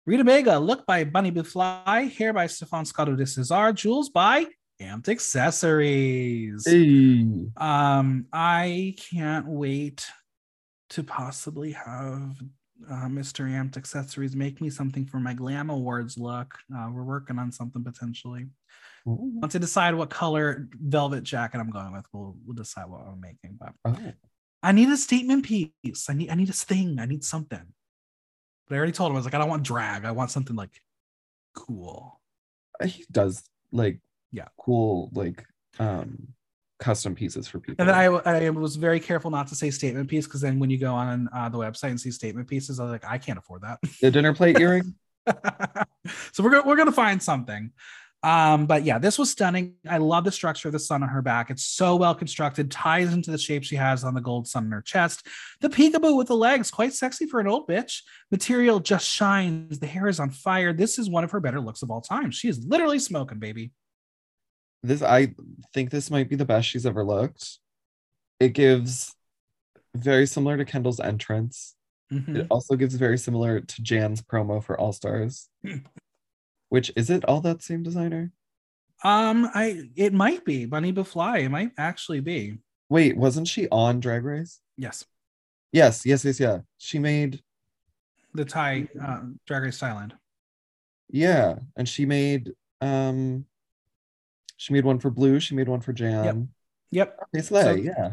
Rita Baga, look by Bunny Bufly, hair by Stefan Scotto de Cesar, jewels by Amped Accessories. Hey. Um, I can't wait to possibly have uh, Mr. Amped Accessories make me something for my Glam Awards look. Uh, we're working on something potentially. Ooh. Once I decide what color velvet jacket I'm going with, we'll, we'll decide what I'm making. But Oh. I need a statement piece. I need I need a thing. I need something. But I already told him I was like, I don't want drag. I want something like cool. He does like Yeah. cool like um custom pieces for people. And then I, I was very careful not to say statement piece because then when you go on uh, the website and see statement pieces, I was like, I can't afford that. the dinner plate earring. so we're gonna we're gonna find something. Um, but yeah, this was stunning. I love the structure of the sun on her back. It's so well constructed, ties into the shape she has on the gold sun on her chest. The peekaboo with the legs, quite sexy for an old bitch. Material just shines. The hair is on fire. This is one of her better looks of all time. She is literally smoking, baby. This I think this might be the best she's ever looked. It gives very similar to Kendall's entrance. Mhm. It also gives very similar to Jan's promo for All Stars. Which is it all that same designer? Um, I it might be Bunny Befly. It might actually be. Wait, wasn't she on Drag Race? Yes, Yes, yes, yes, yeah. She made the Thai uh, Drag Race Thailand. yeah, and she made um she made one for Blue, she made one for Jan. Yep. Okay, Slay, So- yeah.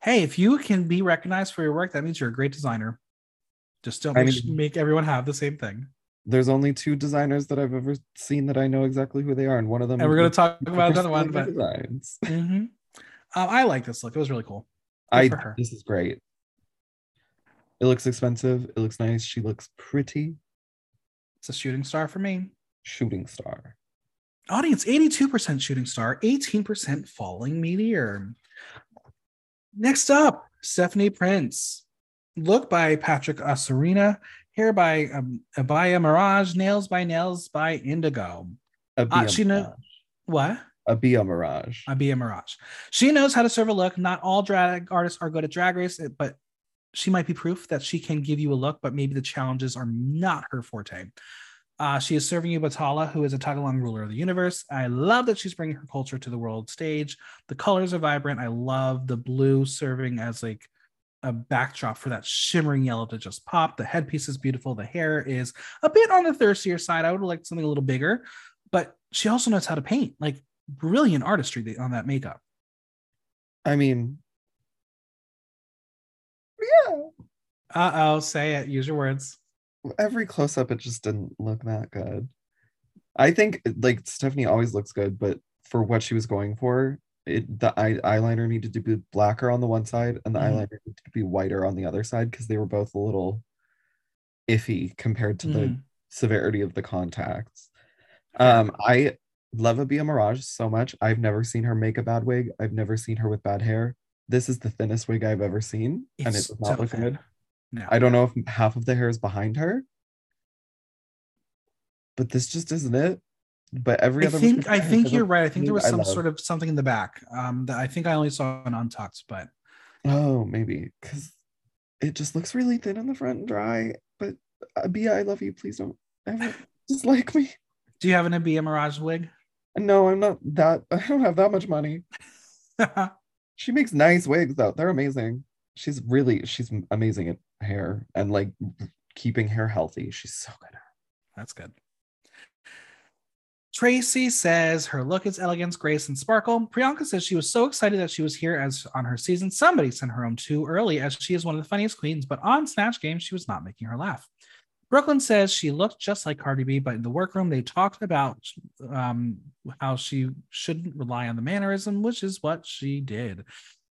Hey, if you can be recognized for your work, that means you're a great designer. Just don't I make, mean- make everyone have the same thing. There's only two designers that I've ever seen that I know exactly who they are, and one of them And we're gonna talk about another one, but designs. Mhm. Um, I like this look. It was really cool. Good I for her. this is great. It looks expensive. It looks nice. She looks pretty. It's a shooting star for me. Shooting star. Audience 82% shooting star, 18% falling meteor. Next up, Stephanie Prince. Look by Patrick Asarina, hair by um, Abaya Mirage, nails by Nails by Indigo. A Uh, she know- BMI. What? A Bia Mirage. A Bia Mirage. She knows how to serve a look. Not all drag artists are good at drag race, but she might be proof that she can give you a look, but maybe the challenges are not her forte. Uh, she is serving you Bathala, who is a Tagalog ruler of the universe. I love that she's bringing her culture to the world stage. The colors are vibrant. I love the blue serving as like a backdrop for that shimmering yellow to just pop. The headpiece is beautiful. The hair is a bit on the thirstier side. I would like something a little bigger, but she also knows how to paint. Like brilliant artistry on that makeup. I mean, yeah. Uh oh, say it. Use your words every close up, it just didn't look that good. I think like Stephanie always looks good, but for what she was going for, it the eye, eyeliner needed to be blacker on the one side and the mm. eyeliner needed to be whiter on the other side because they were both a little iffy compared to mm. the severity of the contacts. Um, I love Abia Mirage so much. I've never seen her make a bad wig. I've never seen her with bad hair. This is the thinnest wig I've ever seen, it's and it does not so look good. No. I don't know if half of the hair is behind her, but this just isn't it. But every I think I think you're right. I think there was some sort of something in the back. Um, that I think I only saw an untucked, but oh, maybe because it just looks really thin in the front and dry. But uh, Bia, I love you. Please don't ever dislike me. Do you have an Abia Mirage wig? No, I'm not that. I don't have that much money. she makes nice wigs though. They're amazing. She's really she's amazing at hair and like keeping hair healthy. She's so good. That's good. Traci says her look is elegance, grace, and sparkle. Priyanka says she was so excited that she was here as on her season. Somebody sent her home too early as she is one of the funniest queens, but on Snatch Game, she was not making her laugh. Brooke Lynn says she looked just like Cardi B, but in the workroom, they talked about um, how she shouldn't rely on the mannerism, which is what she did.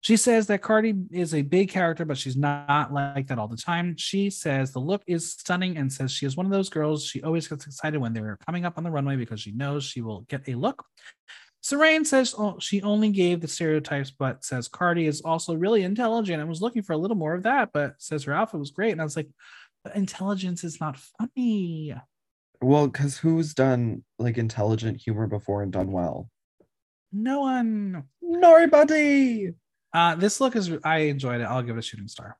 She says that Cardi is a big character, but she's not like that all the time. She says the look is stunning and says she is one of those girls. She always gets excited when they're coming up on the runway because she knows she will get a look. Sarain says oh, she only gave the stereotypes, but says Cardi is also really intelligent and was looking for a little more of that, but says her outfit was great. And I was like, intelligence is not funny. Well, because who's done like intelligent humor before and done well? No one. Nobody. Uh, this look is I enjoyed it. I'll give it a shooting star.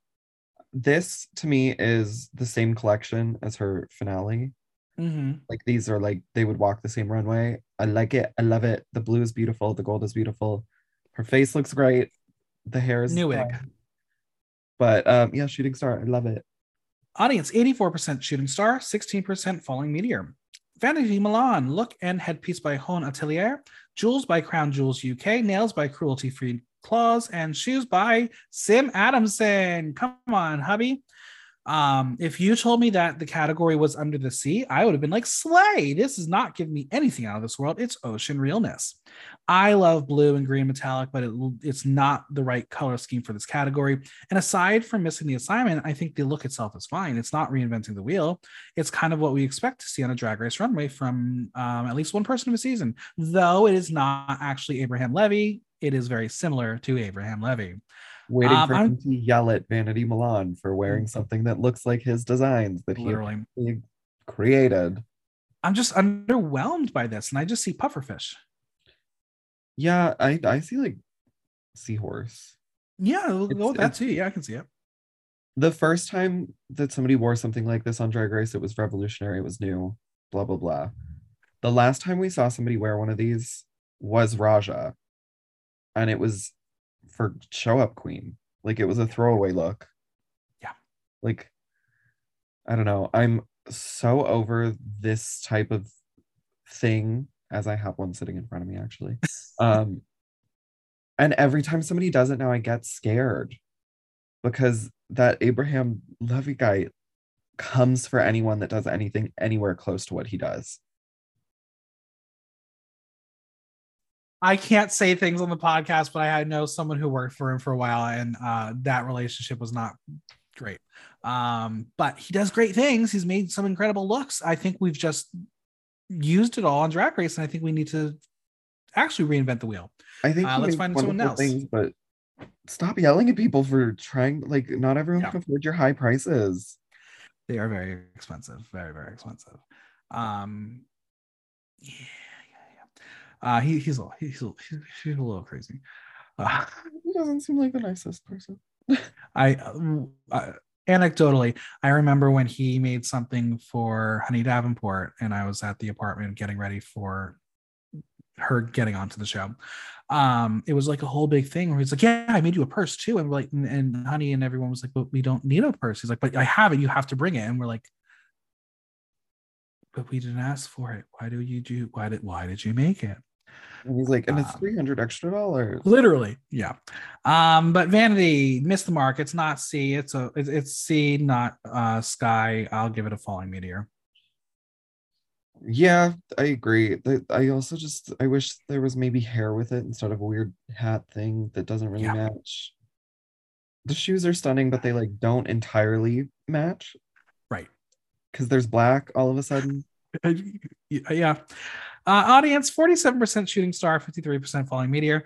This to me is the same collection as her finale. Mm-hmm. Like these are like they would walk the same runway. I like it. I love it. The blue is beautiful. The gold is beautiful. Her face looks great. The hair is new wig. But um, yeah, shooting star. I love it. Audience 84% shooting star, 16% falling meteor. Vanity Milan, look and headpiece by Hone Atelier, jewels by Crown Jewels UK, nails by Cruelty Free Claws and Shoes by Sim Adamson. Come on, hubby. Um, if you told me that the category was under the sea, I would have been like, Slay, this is not giving me anything out of this world. It's ocean realness. I love blue and green metallic, but it, it's not the right color scheme for this category. And aside from missing the assignment, I think the look itself is fine. It's not reinventing the wheel. It's kind of what we expect to see on a drag race runway from um, at least one person of a season, though it is not actually Abraham Levy it is very similar to Abraham Levy. Waiting um, for him to yell at Vanity Milan for wearing mm. something that looks like his designs that literally. he created. I'm just underwhelmed by this, and I just see pufferfish. Yeah, I I see like seahorse. Yeah, oh, that too. Yeah, I can see it. The first time that somebody wore something like this on Drag Race, it was revolutionary. It was new. Blah blah blah. The last time we saw somebody wear one of these was Ra'Jah, and it was for show up queen. Like it was a throwaway look. Yeah. Like I don't know. I'm so over this type of thing as I have one sitting in front of me actually. um and every time somebody does it now I get scared because that Abraham Levy guy comes for anyone that does anything anywhere close to what he does. I can't say things on the podcast, but I know someone who worked for him for a while, and uh, that relationship was not great. Um, but he does great things. He's made some incredible looks. I think we've just used it all on Drag Race, and I think we need to actually reinvent the wheel. I think uh, let's find someone else. Things, but stop yelling at people for trying. Like, not everyone yeah. can afford your high prices. They are very expensive. Very, very expensive. Um, yeah Uh, he, he's a, he's a, he's, he's a little crazy. Uh, He doesn't seem like the nicest person. I, uh, anecdotally, I remember when he made something for Honey Davenport, and I was at the apartment getting ready for her getting onto the show. Um, it was like a whole big thing where he's like, "Yeah, I made you a purse too," and we're like, and, and Honey and everyone was like, "But we don't need a purse." He's like, "But I have it. You have to bring it," and we're like. But we didn't ask for it. Why do you do? Why did? Why did you make it? And he's like, and it's Um, 300 extra dollars. literally yeah um but vanity missed the mark it's not c it's a it's, it's c not uh sky i'll give it a falling meteor Yeah, I agree. I also just I wish there was maybe hair with it instead of a weird hat thing that doesn't really Yeah. match. The shoes are stunning, but they like don't entirely match right because there's black all of a sudden. Yeah uh audience 47% shooting star 53% falling meteor.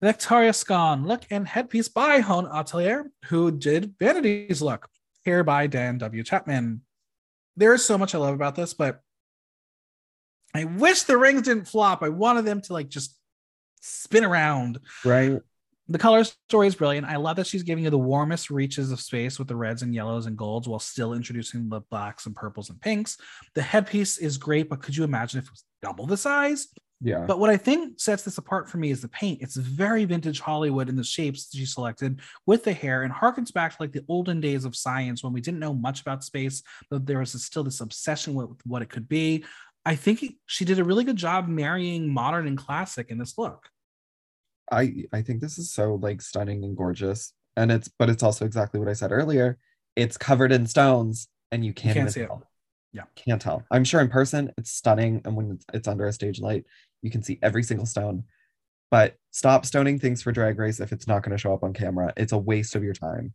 Victoria scone look and headpiece by hone atelier who did vanity's look hair by dan w. Chapman. There is so much i love about this but i wish the rings didn't flop. I wanted them to like just spin around. Right. The color story is brilliant. I love that she's giving you the warmest reaches of space with the reds and yellows and golds while still introducing the blacks and purples and pinks. The headpiece is great, but could you imagine if it was double the size? Yeah. But what I think sets this apart for me is the paint. It's very vintage Hollywood in the shapes she selected with the hair and harkens back to like the olden days of science when we didn't know much about space, but there was still this obsession with what it could be. I think she did a really good job marrying modern and classic in this look. I I think this is so like stunning and gorgeous. And it's but it's also exactly what I said earlier. It's covered in stones and you can't, can't even see it. Yeah. Can't tell. I'm sure in person it's stunning and when it's under a stage light, you can see every single stone. But stop stoning things for drag race if it's not going to show up on camera. It's a waste of your time.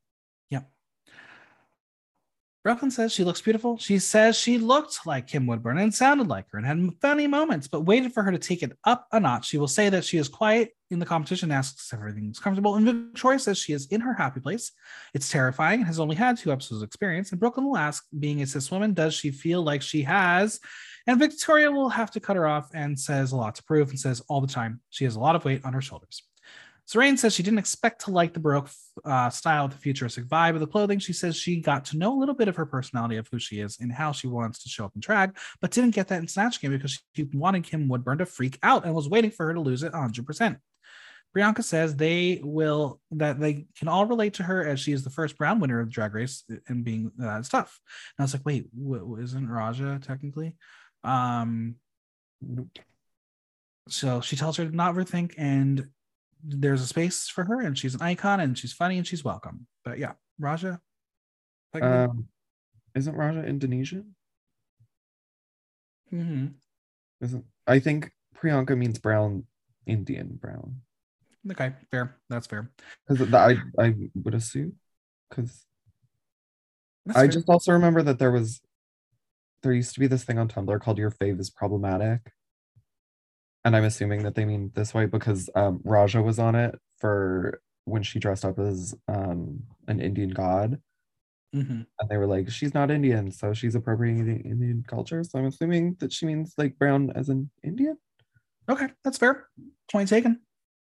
Brooke Lynn says she looks beautiful. She says she looked like Kim Woodburn and sounded like her and had funny moments, but waited for her to take it up a notch. She will say that she is quiet in the competition, asks if everything's comfortable. And Victoria says she is in her happy place. It's terrifying and has only had two episodes of experience. And Brooke Lynn will ask, being a cis woman, does she feel like she has? And Victoria will have to cut her off and says a lot to prove and says all the time she has a lot of weight on her shoulders. Sarain says she didn't expect to like the Baroque uh, style the futuristic vibe of the clothing. She says she got to know a little bit of her personality of who she is and how she wants to show up in drag, but didn't get that in Snatch Game because she wanted Kim Woodburn to freak out and was waiting for her to lose it 100%. Bianca says they will that they can all relate to her as she is the first brown winner of the drag race and being that stuff. And I was like, wait, w- isn't Raja technically? Um, so she tells her to not overthink and there's a space for her and she's an icon and she's funny and she's welcome. But yeah, Raja. technically. Um, isn't Raja Indonesian? Mhm. Isn't I think Priyanka means brown Indian brown. Okay, fair. That's fair. Because I I would assume because I fair. just also remember that there was there used to be this thing on Tumblr called Your Fave is Problematic. And I'm assuming that they mean this way because um, Raja was on it for when she dressed up as um, an Indian god. Mhm. And they were like, she's not Indian, so she's appropriating Indian culture. So I'm assuming that she means like brown as an Indian. Okay, that's fair. Point taken.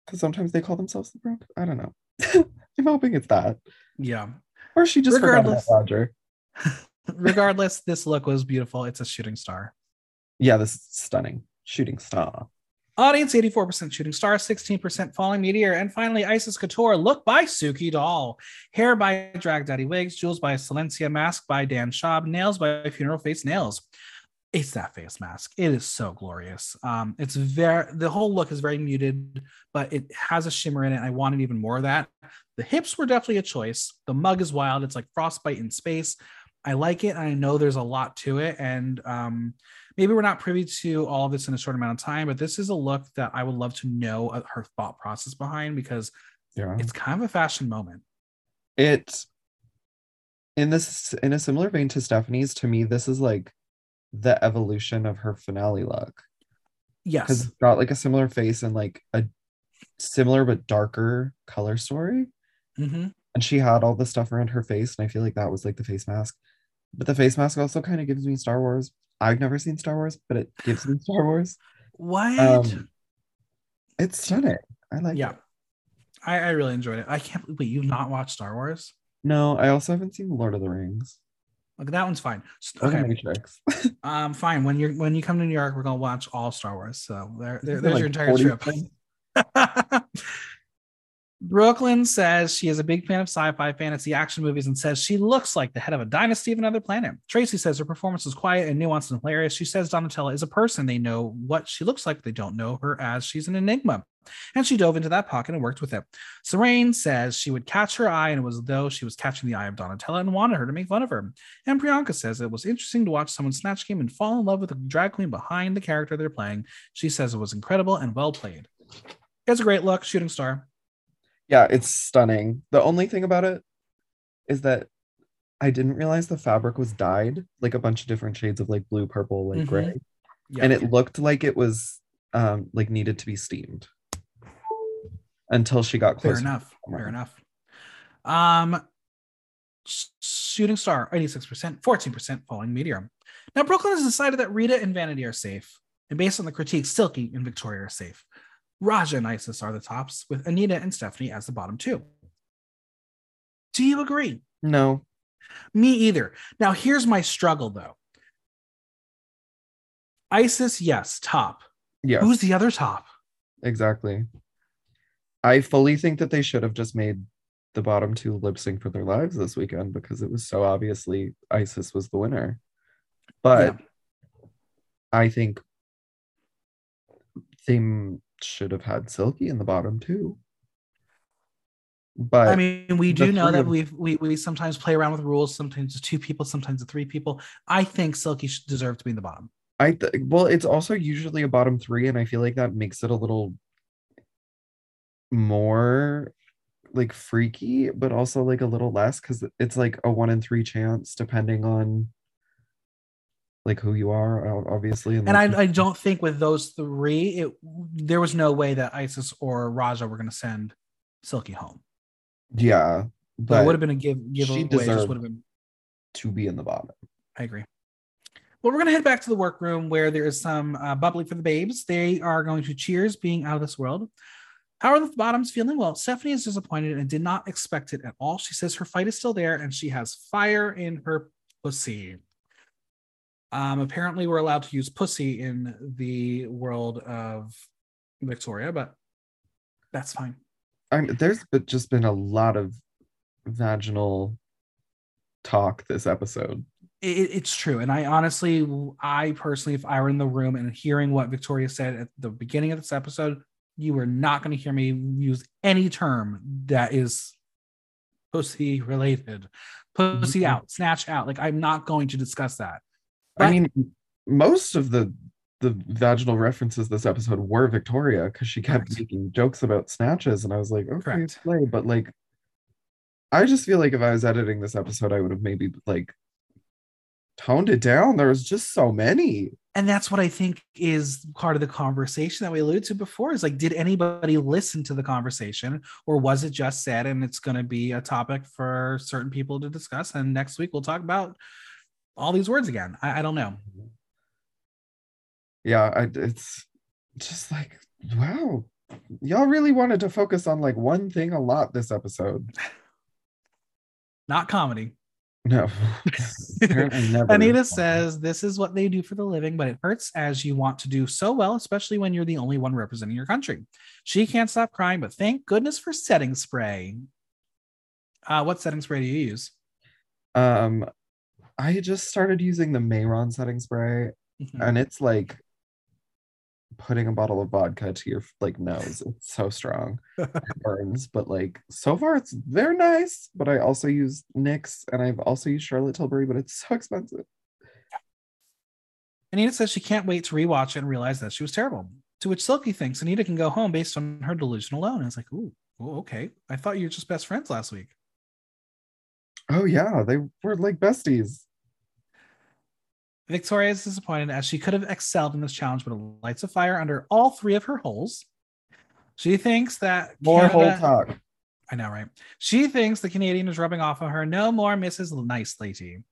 Because sometimes they call themselves the Brook. I don't know. I'm hoping it's that. Yeah. Or she just forgot Regardless. Roger. Regardless, this look was beautiful. It's a shooting star. Yeah, this is stunning. Shooting star. Audience 84% shooting star, 16% falling meteor, and finally Icesis Couture, look by Suki Doll, hair by Drag Daddy Wigs, jewels by Silencia, mask by Dan Schaub, nails by Funeral Face Nails. It's that face mask. It is so glorious. Um, it's very the whole look is very muted, but it has a shimmer in it. I wanted even more of that. The hips were definitely a choice. The mug is wild. It's like frostbite in space. I like it. I know there's a lot to it, and um, maybe we're not privy to all of this in a short amount of time, but this is a look that I would love to know uh, her thought process behind because Yeah. it's kind of a fashion moment. it in this in a similar vein to Stephanie's, to me, this is like the evolution of her finale look. Yes, Because it's got like a similar face and like a similar but darker color story. hmm And she had all the stuff around her face, and I feel like that was like the face mask. But the face mask also kind of gives me Star Wars. I've never seen Star Wars, but it gives me Star Wars. What? Um, It's stunning. I like Yeah. it. I, I really enjoyed it. I can't believe wait, you've not watched Star Wars? No, I also haven't seen Lord of the Rings Like that one's fine. Okay. Matrix. Um, fine. When you're when you come to New York, we're gonna watch all Star Wars. So there, there there's like your entire trip. Brooke Lynn says she is a big fan of sci-fi fantasy action movies and says she looks like the head of a dynasty of another planet. Traci says her performance is quiet and nuanced and hilarious. She says Donatella is a person. They know what she looks like. They don't know her as she's an enigma. And she dove into that pocket and worked with it. Sarain says she would catch her eye and it was as though she was catching the eye of Donatella and wanted her to make fun of her. And Priyanka says it was interesting to watch someone snatch game and fall in love with a drag queen behind the character they're playing. She says it was incredible and well played. It's a great look, shooting star. Yeah, it's stunning. The only thing about it is that I didn't realize the fabric was dyed, like a bunch of different shades of like blue, purple, like Mhm. gray. Yeah. And it looked like it was um like needed to be steamed until she got close. Fair enough. Fair enough. Um, shooting star, 86%, 14% falling meteor. Now, Brooke Lynn has decided that Rita and Vanity are safe. And based on the critique, Silky and Victoria are safe. Ra'Jah and Icesis are the tops, with Anita and Stephanie as the bottom two. Do you agree? No. Me either. Now, here's my struggle though. Icesis, yes, top. Yeah, Who's the other top? exactly. I fully think that they should have just made the bottom two lip sync for their lives this weekend because it was so obviously Icesis was the winner. But I think they should have had Silky in the bottom too. But I mean, we do know that we've we we sometimes play around with rules. Sometimes it's two people, sometimes it's three people. I think Silky should deserve to be in the bottom. I th- well, it's also usually a bottom three, and I feel like that makes it a little more like freaky, but also like a little less because it's like a one in three chance depending on like who you are, obviously. And like, I, I don't think with those three, it there was no way that Icesis or Ra'Jah were going to send Silky home. yeah, So it would have been a give give she away. Just would have been. to be in the bottom. I agree. Well, we're going to head back to the workroom where there is some uh, bubbly for the babes. They are going to cheers being out of this world. How are the bottoms feeling? Well, Stephanie is disappointed and did not expect it at all. She says her fight is still there and she has fire in her pussy. Um, apparently, we're allowed to use pussy in the world of Victoria, but that's fine. I'm there's just been a lot of vaginal talk this episode. It, it- it's true. And I honestly, I personally, if I were in the room and hearing what Victoria said at the beginning of this episode, you were not going to hear me use any term that is pussy related, pussy Mhm. out, snatch out. Like, I'm not going to discuss that. I mean, most of the the vaginal references this episode were Victoria because she kept Correct. making jokes about snatches, and I was like, okay, Correct. play, but like, I just feel like if I was editing this episode, I would have maybe like toned it down. There was just so many. And that's what I think is part of the conversation that we alluded to before is like, did anybody listen to the conversation or was it just said and it's going to be a topic for certain people to discuss? And next week we'll talk about all these words again. I, I don't know. Yeah, I, it's just like wow, y'all really wanted to focus on like one thing a lot this episode. Not comedy. No. Anita says this is what they do for the living, but it hurts as you want to do so well, especially when you're the only one representing your country. She can't stop crying, but thank goodness for setting spray. Uh, what setting spray do you use? Um, I just started using the Mayron setting spray, Mhm. and it's like putting a bottle of vodka to your like nose. It's so strong, it burns. But like so far, it's they're nice. But I also use NYX, and I've also used Charlotte Tilbury, but it's so expensive. Anita says she can't wait to rewatch it and realize that she was terrible. To which Silky thinks Anita can go home based on her delusion alone. And it's like, ooh, ooh, okay. I thought you were just best friends last week. Oh yeah, they were like besties. Victoria is disappointed as she could have excelled in this challenge, but lights a fire under all three of her holes. She thinks that More whole Canada- talk. I know, right? She thinks the Canadian is rubbing off on her. No more Mrs. Nice Lady.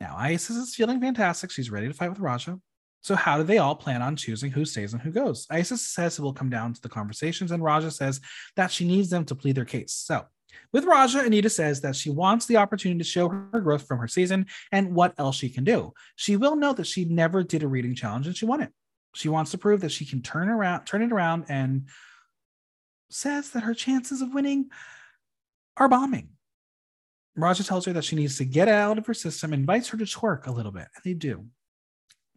Now, Icesis is feeling fantastic. She's ready to fight with Ra'Jah. So, how do they all plan on choosing who stays and who goes? Icesis says it will come down to the conversations, and Ra'Jah says that she needs them to plead their case. So, with Ra'Jah, Anita says that she wants the opportunity to show her growth from her season and what else she can do. She will note that she never did a reading challenge and she won it. She wants to prove that she can turn around, turn it around, and says that her chances of winning are bombing. Ra'Jah tells her that she needs to get out of her system, invites her to twerk a little bit, and they do.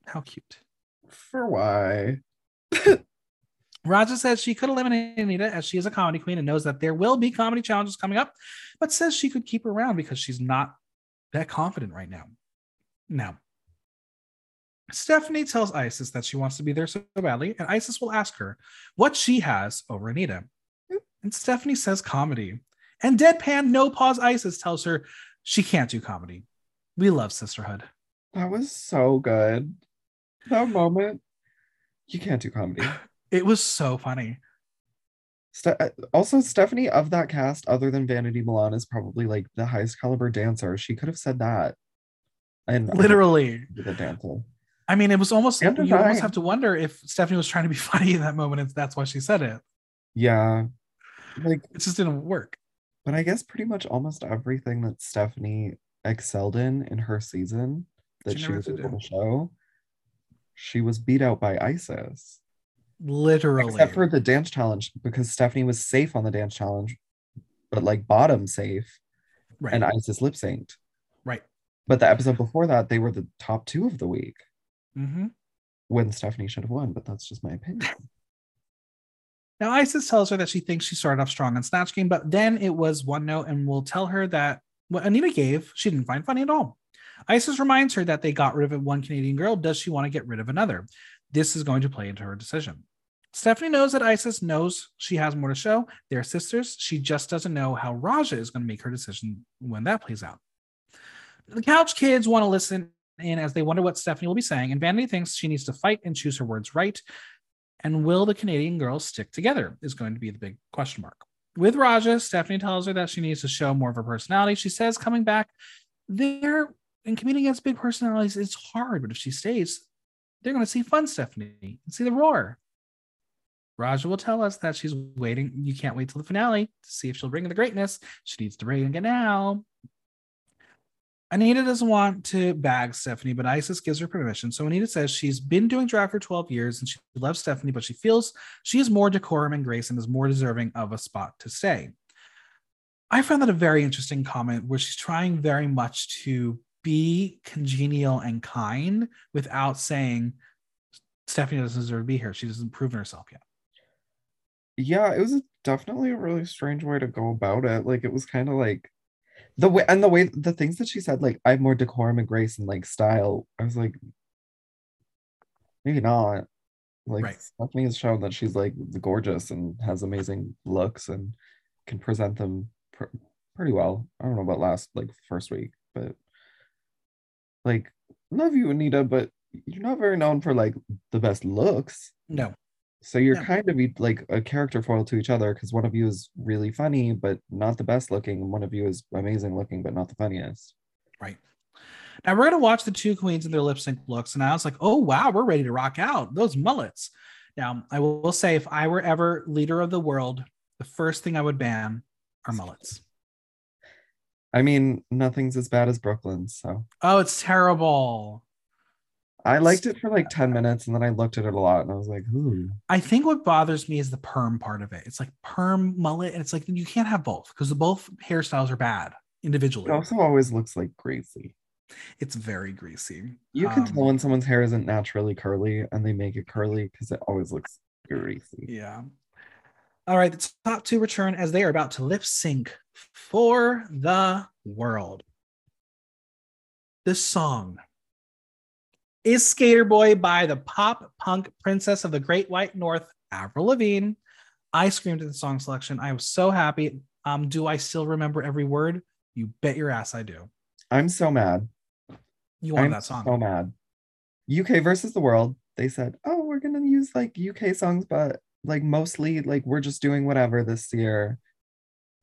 How cute. For why? Ra'Jah says she could eliminate Anita as she is a comedy queen and knows that there will be comedy challenges coming up, but says she could keep her around because she's not that confident right now. Now, Stephanie tells Icesis that she wants to be there so badly, and Icesis will ask her what she has over Anita. And Stephanie says comedy. And deadpan, no pause Icesis tells her she can't do comedy. We love sisterhood. That was so good. That moment. You can't do comedy. It was so funny. Ste- uh, also, Stephanie of that cast, other than Vanity Milan, is probably like the highest caliber dancer. She could have said that. And Literally. the dancer. I mean, it was almost And you almost have to wonder if Stephanie was trying to be funny in that moment, and that's why she said it. Yeah. Like, It just didn't work. but I guess pretty much almost everything that Stephanie excelled in in her season that She she, was able do. to show, she was beat out by Icesis. Literally. Except for the dance challenge, because Stephanie was safe on the dance challenge, but like bottom safe, right. and Icesis lip synced. right. But the episode before that, they were the top two of the week hmm when Stephanie should have won, but that's just my opinion. Now, Icesis tells her that she thinks she started off strong on Snatch Game, but then it was one note and will tell her that what Anita gave, she didn't find funny at all. Icesis reminds her that they got rid of one Canadian girl. Does she want to get rid of another? This is going to play into her decision. Stephanie knows that Icesis knows she has more to show. They're sisters. She just doesn't know how Ra'Jah is going to make her decision when that plays out. The couch kids want to listen in as they wonder what Stephanie will be saying, and Vanity thinks she needs to fight and choose her words right. And will the Canadian girls stick together? Is going to be the big question mark. With Ra'Jah, Stephanie tells her that she needs to show more of her personality. She says, coming back there and competing against big personalities is hard, but if she stays, they're going to see fun Stephanie and see the roar. Ra'Jah will tell us that she's waiting. You can't wait till the finale to see if she'll bring in the greatness. She needs to bring it now. Anita doesn't want to bag Stephanie, but Icesis gives her permission. So Anita says she's been doing drag for 12 years and she loves Stephanie, but she feels she has more decorum and grace and is more deserving of a spot to stay. I found that a very interesting comment where she's trying very much to be congenial and kind without saying Stephanie doesn't deserve to be here. She hasn't proven herself yet. Yeah, it was definitely a really strange way to go about it. Like it was kind of like the way and the way the things that she said, like I have more decorum and grace and like style. I was like, maybe not. Like Right. Stephanie has shown that she's like gorgeous and has amazing looks and can present them pr- pretty well. I don't know about last like first week, but like love you, Anita, but you're not very known for like the best looks. No. So you're Yeah. kind of like a character foil to each other because one of you is really funny but not the best looking, and one of you is amazing looking but not the funniest. Right. Now we're gonna watch the two queens and their lip sync looks, and I was like, oh wow, we're ready to rock out those mullets. Now I will say, if I were ever leader of the world, the first thing I would ban are mullets. I mean, nothing's as bad as Brooke Lynn's, so Oh, it's terrible. I liked it for like 10 minutes and then I looked at it a lot and I was like, ooh. I think what bothers me is the perm part of it. It's like perm mullet, and it's like you can't have both because the both hairstyles are bad individually. It also always looks like greasy. It's very greasy. You can Um, tell when someone's hair isn't naturally curly and they make it curly because it always looks greasy. Yeah. All right, the top two return as they are about to lip sync for the world. This song is Skater Boy by the pop punk princess of the Great White North, Avril Lavigne. I screamed at the song selection. I was so happy. Um, do I still remember every word? You bet your ass I do. I'm so mad. You wanted I'm that song. so mad. UK versus the world. They said, "Oh, we're gonna use like UK songs, but like mostly like we're just doing whatever this year."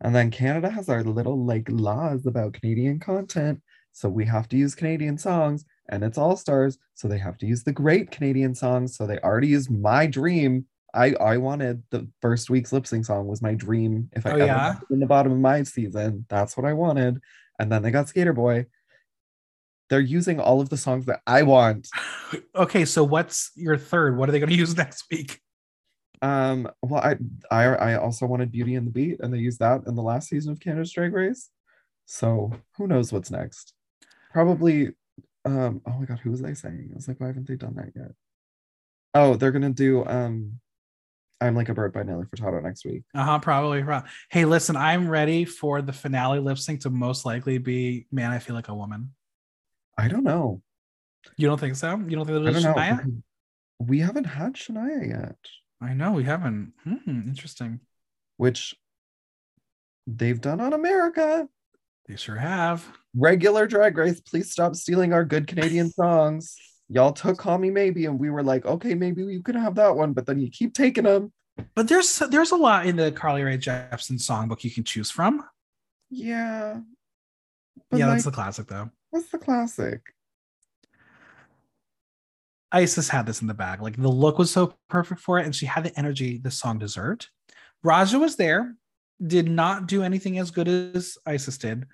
And then Canada has our little like laws about Canadian content, so we have to use Canadian songs. And it's All Stars, so they have to use the great Canadian songs. So they already used My Dream. I I wanted the first week's lip sync song was my dream. If I Oh, ever yeah? got in the bottom of my season, that's what I wanted. And then they got Skater Boy. They're using all of the songs that I want. Okay, so what's your third? What are they going to use next week? Um, well, I I I also wanted Beauty and the Beat, and they used that in the last season of Canada's Drag Race. So who knows what's next? Probably. Um. Oh my God, who was I saying? I was like, why haven't they done that yet? Oh, they're gonna do um, I'm like a bird by Nelly Furtado next week. Uh huh. Probably. right. Hey, listen, I'm ready for the finale lip sync to most likely be "Man, I Feel Like a Woman." I don't know. You don't think so? You don't think I there's know. Shania? We haven't had Shania yet, I know we haven't. Hmm, interesting. which they've done on America. They sure have. Regular drag race please stop stealing our good canadian songs y'all took call me maybe and we were like okay maybe we could have that one but then you keep taking them But there's there's a lot in the Carly Rae Jepsen songbook you can choose from. yeah but yeah, like, that's the classic though. what's the classic Icesis had this in the bag. Like the look was so perfect for it, and she had the energy the song deserved. Ra'Jah was there, did not do anything as good as Icesis did.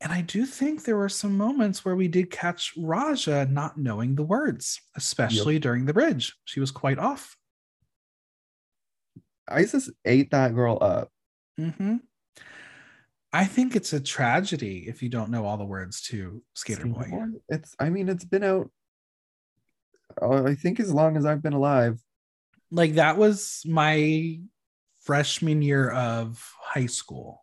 And I do think there were some moments where we did catch Ra'Jah not knowing the words, especially during the bridge. She was quite off. Icesis ate that girl up hmm I think it's a tragedy if you don't know all the words to Skater Boy. it's i mean it's been out uh, i think as long as i've been alive Like that was my freshman year of high school.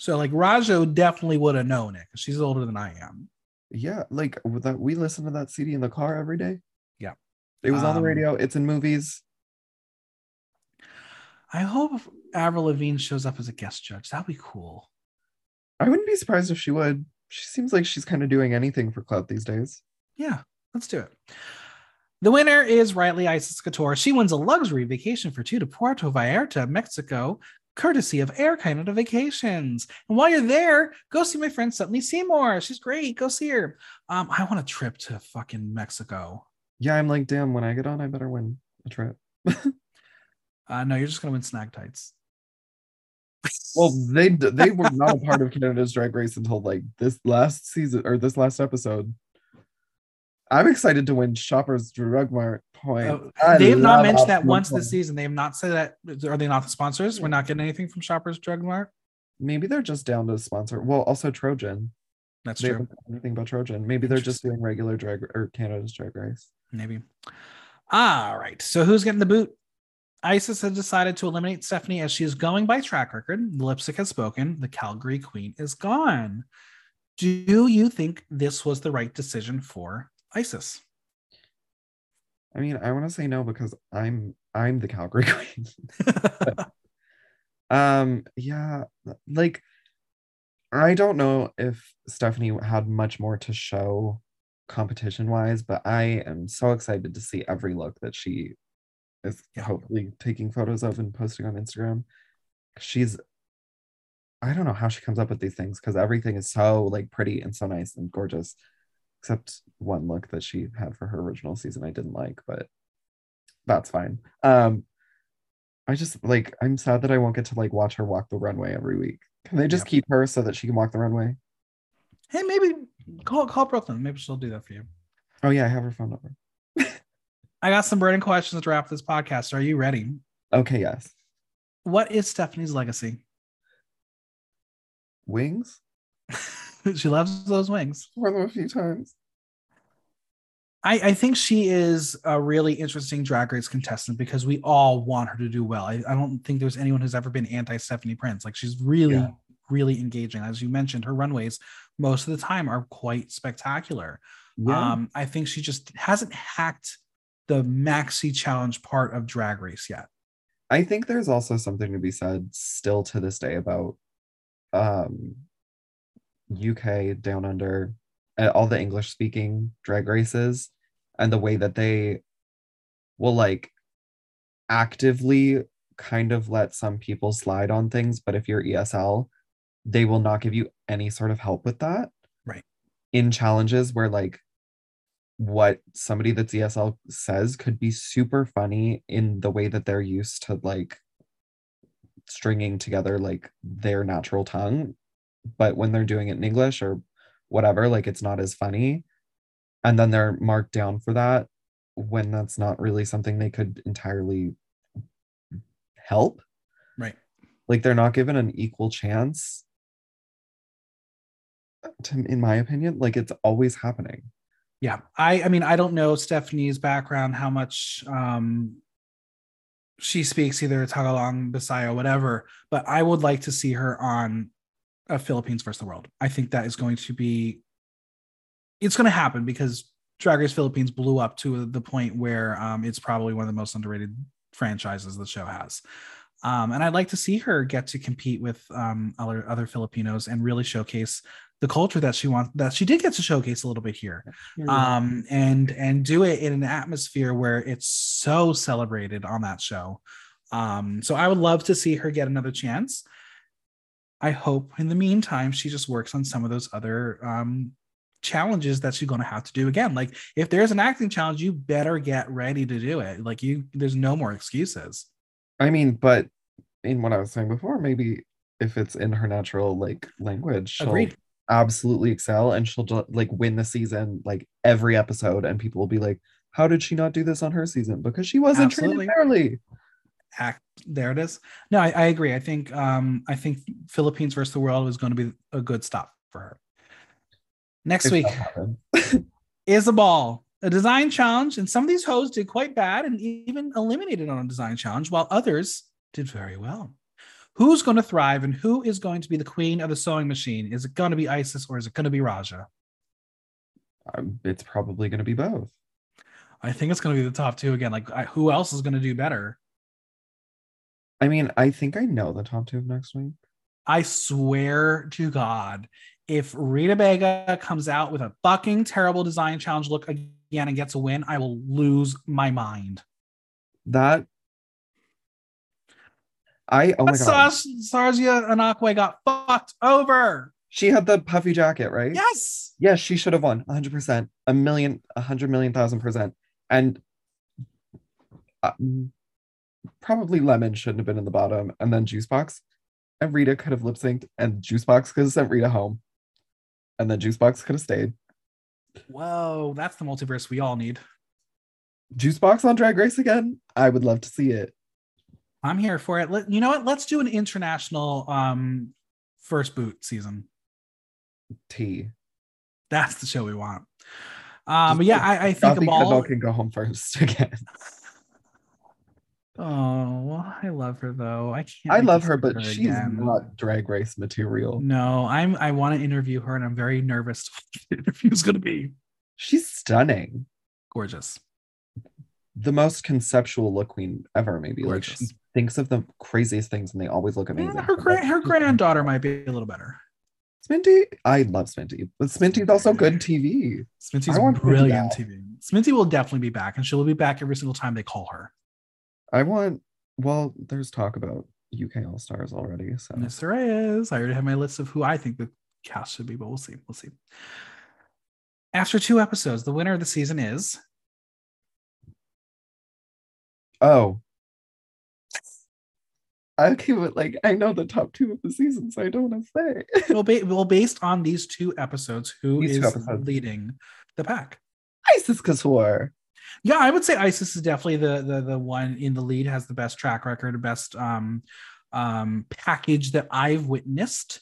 So like Ra'Jah definitely would have known it because she's older than I am. yeah like that we listen to that cd in the car every day Yeah. it was on the Um, radio it's in movies I hope Avril Lavigne shows up as a guest judge. That'd be cool. i wouldn't be surprised if she would she seems like she's kind of doing anything for clout these days Yeah, let's do it. The winner is Riley Icesis Couture. She wins a luxury vacation for two to Puerto Vallarta, Mexico, courtesy of Air Canada Vacations. And while you're there, go see my friend Stephanie Seymour. She's great. Go see her. Um, I want a trip to fucking Mexico. yeah i'm like damn when i get on i better win a trip Uh, no, you're just gonna win snag tights. Well, they they were not a part of Canada's Drag Race until like this last season or this last episode. I'm excited to win Shoppers Drug Mart points. Oh, they have not mentioned that once this season. They have not said that. Are they not the sponsors? We're not getting anything from Shoppers Drug Mart. Maybe they're just down to sponsor. Well, also Trojan. That's They true. anything about Trojan. Maybe they're just doing regular drag or Canada's Drag Race. Maybe. All right. So who's getting the boot? Icesis has decided to eliminate Stephanie as she is going by track record. The lipstick has spoken. The Calgary Queen is gone. Do you think this was the right decision for Icesis? I mean, I want to say no because I'm I'm the Calgary Queen. Um, yeah, like I don't know if Stephanie had much more to show competition wise, but I am so excited to see every look that she is Yeah. hopefully taking photos of and posting on Instagram. She's I don't know how she comes up with these things because everything is so like pretty and so nice and gorgeous, except one look that she had for her original season I didn't like, but that's fine. Um, I just like I'm sad that I won't get to like watch her walk the runway every week. Can they just Yeah. keep her so that she can walk the runway? hey, maybe call call Brooke Lynn. Maybe she'll do that for you. Oh yeah, I have her phone number. I got some burning questions to wrap this podcast. Are you ready? Okay, yes. What is Stephanie's legacy? Wings? she loves those wings. Wore them a few times. I, I think she is a really interesting drag race contestant because we all want her to do well. I, I don't think there's anyone who's ever been anti Stephanie Prince. Like she's really, Yeah. really engaging. As you mentioned, her runways most of the time are quite spectacular. Yeah. Um, I think she just hasn't hacked the maxi challenge part of drag race yet. I think there's also something to be said still to this day about um UK down under uh, all the English speaking drag races and the way that they will like actively kind of let some people slide on things but if you're ESL they will not give you any sort of help with that. Right. in challenges where like what somebody that's ESL says could be super funny in the way that they're used to like stringing together like their natural tongue but when they're doing it in English or whatever like it's not as funny and then they're marked down for that when that's not really something they could entirely help Right. like they're not given an equal chance to, in my opinion like it's always happening Yeah. I I mean, I don't know Stephanie's background, how much um she speaks either Tagalog, Bisaya, whatever, but I would like to see her on a Philippines versus the world. I think that is going to be it's going to happen because Drag Race Philippines blew up to the point where um, it's probably one of the most underrated franchises the show has. Um, and I'd like to see her get to compete with um, other other Filipinos and really showcase the culture that she wants that she did get to showcase a little bit here um and and do it in an atmosphere where it's so celebrated on that show um so i would love to see her get another chance i hope in the meantime she just works on some of those other um challenges that she's going to have to do again like if there's an acting challenge you better get ready to do it like you there's no more excuses I mean, but in what I was saying before, maybe if it's in her natural like language, she'll Agreed. absolutely excel and she'll like win the season like every episode, and people will be like, "How did she not do this on her season? Because she wasn't Absolutely. treated fairly." act there it is. No I, I agree. I think um i think philippines versus the world is going to be a good stop for her. Next If week is a ball. A design challenge and some of these hoes did quite bad and even eliminated on a design challenge while others did very well. Who's going to thrive and who is going to be the queen of the sewing machine? Is it going to be Icesis or is it going to be Ra'Jah? Um, it's probably going to be both. i think it's going to be the top two again. Like I, who else is going to do better I mean, I think I know the top two of next week. i swear to god if rita Bega comes out with a fucking terrible design challenge look again and gets a win i will lose my mind That I oh my god, Sarzia Anakwe got fucked over. she had the puffy jacket, right? Yes. Yes, she should have won 100%, a million, a hundred million thousand percent. And uh, probably Lemon shouldn't have been in the bottom. And then Juice Boxx and Rita could have lip synced, and Juice Boxx could have sent Rita home. And then Juice Boxx could have stayed. Whoa, that's the multiverse we all need. Juice Boxx on Drag Race again? I would love to see it. I'm here for it. Let, you know what? Let's do an international um first boot season. T. That's the show we want. Um, yeah, I, I think a ball. Can go home first again. Oh, well, I love her though. I can't. I love her, but she's again. not Drag Race material. No, I'm. I want to interview her, and I'm very nervous. what the interview's going to be She's stunning. gorgeous. the most conceptual look queen ever, maybe. Like she thinks of the craziest things and they always look amazing. Yeah, her grand, her granddaughter might be a little better. Sminty, I love Sminty, but Sminty's also good TV. Sminty's I want Sminty brilliant. TV. Sminty will definitely be back, and she'll be back every single time they call her. I want, well, there's talk about UK All Stars already. So Yes, there is. I already have my list of who I think the cast should be, but we'll see. We'll see. After two episodes, the winner of the season is oh. Okay, but like I know the top two of the season, so I don't want to say. well, ba- well based on these two episodes, who These is two episodes. leading the pack? Icesis Couture. Yeah, I would say Icesis is definitely the the the one in the lead, has the best track record, best um um package that I've witnessed.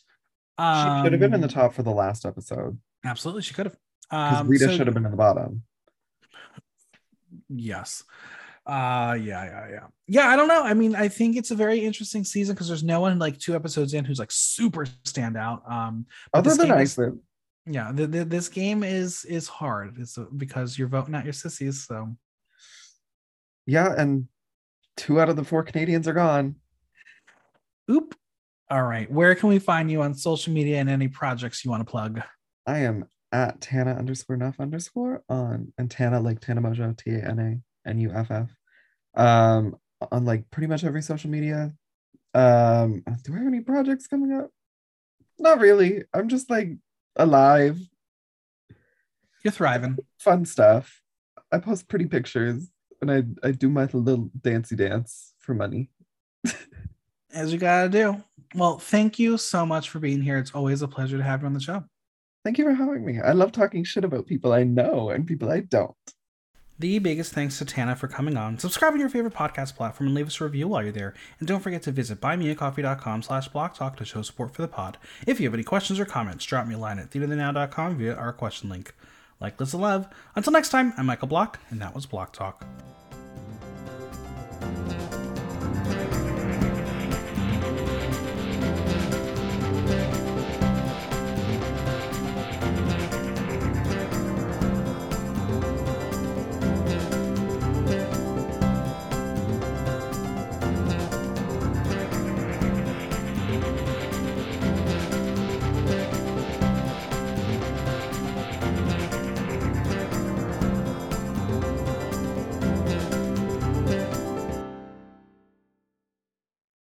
She could have been in the Um, top for the last episode Absolutely, she could have. because Um, Rita so- should have been in the bottom. Yes. Uh yeah, yeah, yeah. Yeah, I don't know. I mean, I think it's a very interesting season because there's no one like two episodes in who's like super standout. Um Other than Icesis, yeah, the, the, this game is is hard. It's uh, because you're voting out your sissies, so yeah, and two out of the four Canadians are gone. oop. All right. Where can we find you on social media and any projects you want to plug? I am at Tana underscore Nuff underscore on and Tana like Tana Mojo T A N A N U F F um on like pretty much every social media. Um, do I have any projects coming up? Not really. I'm just like alive. You're thriving. Fun stuff. I post pretty pictures and I, I do my little dancey dance for money. As you gotta do. Well, thank you so much for being here. It's always a pleasure to have you on the show. Thank you for having me. I love talking shit about people I know and people I don't. The biggest thanks to Tana for coming on. Subscribe on your favorite podcast platform and leave us a review while you're there. And don't forget to visit buymeacoffee.com slash blocktalk to show support for the pod. If you have any questions or comments, drop me a line at theaterthenow.com via our question link. Like, listen, love. Until next time, I'm Michael Block, and that was Block Talk.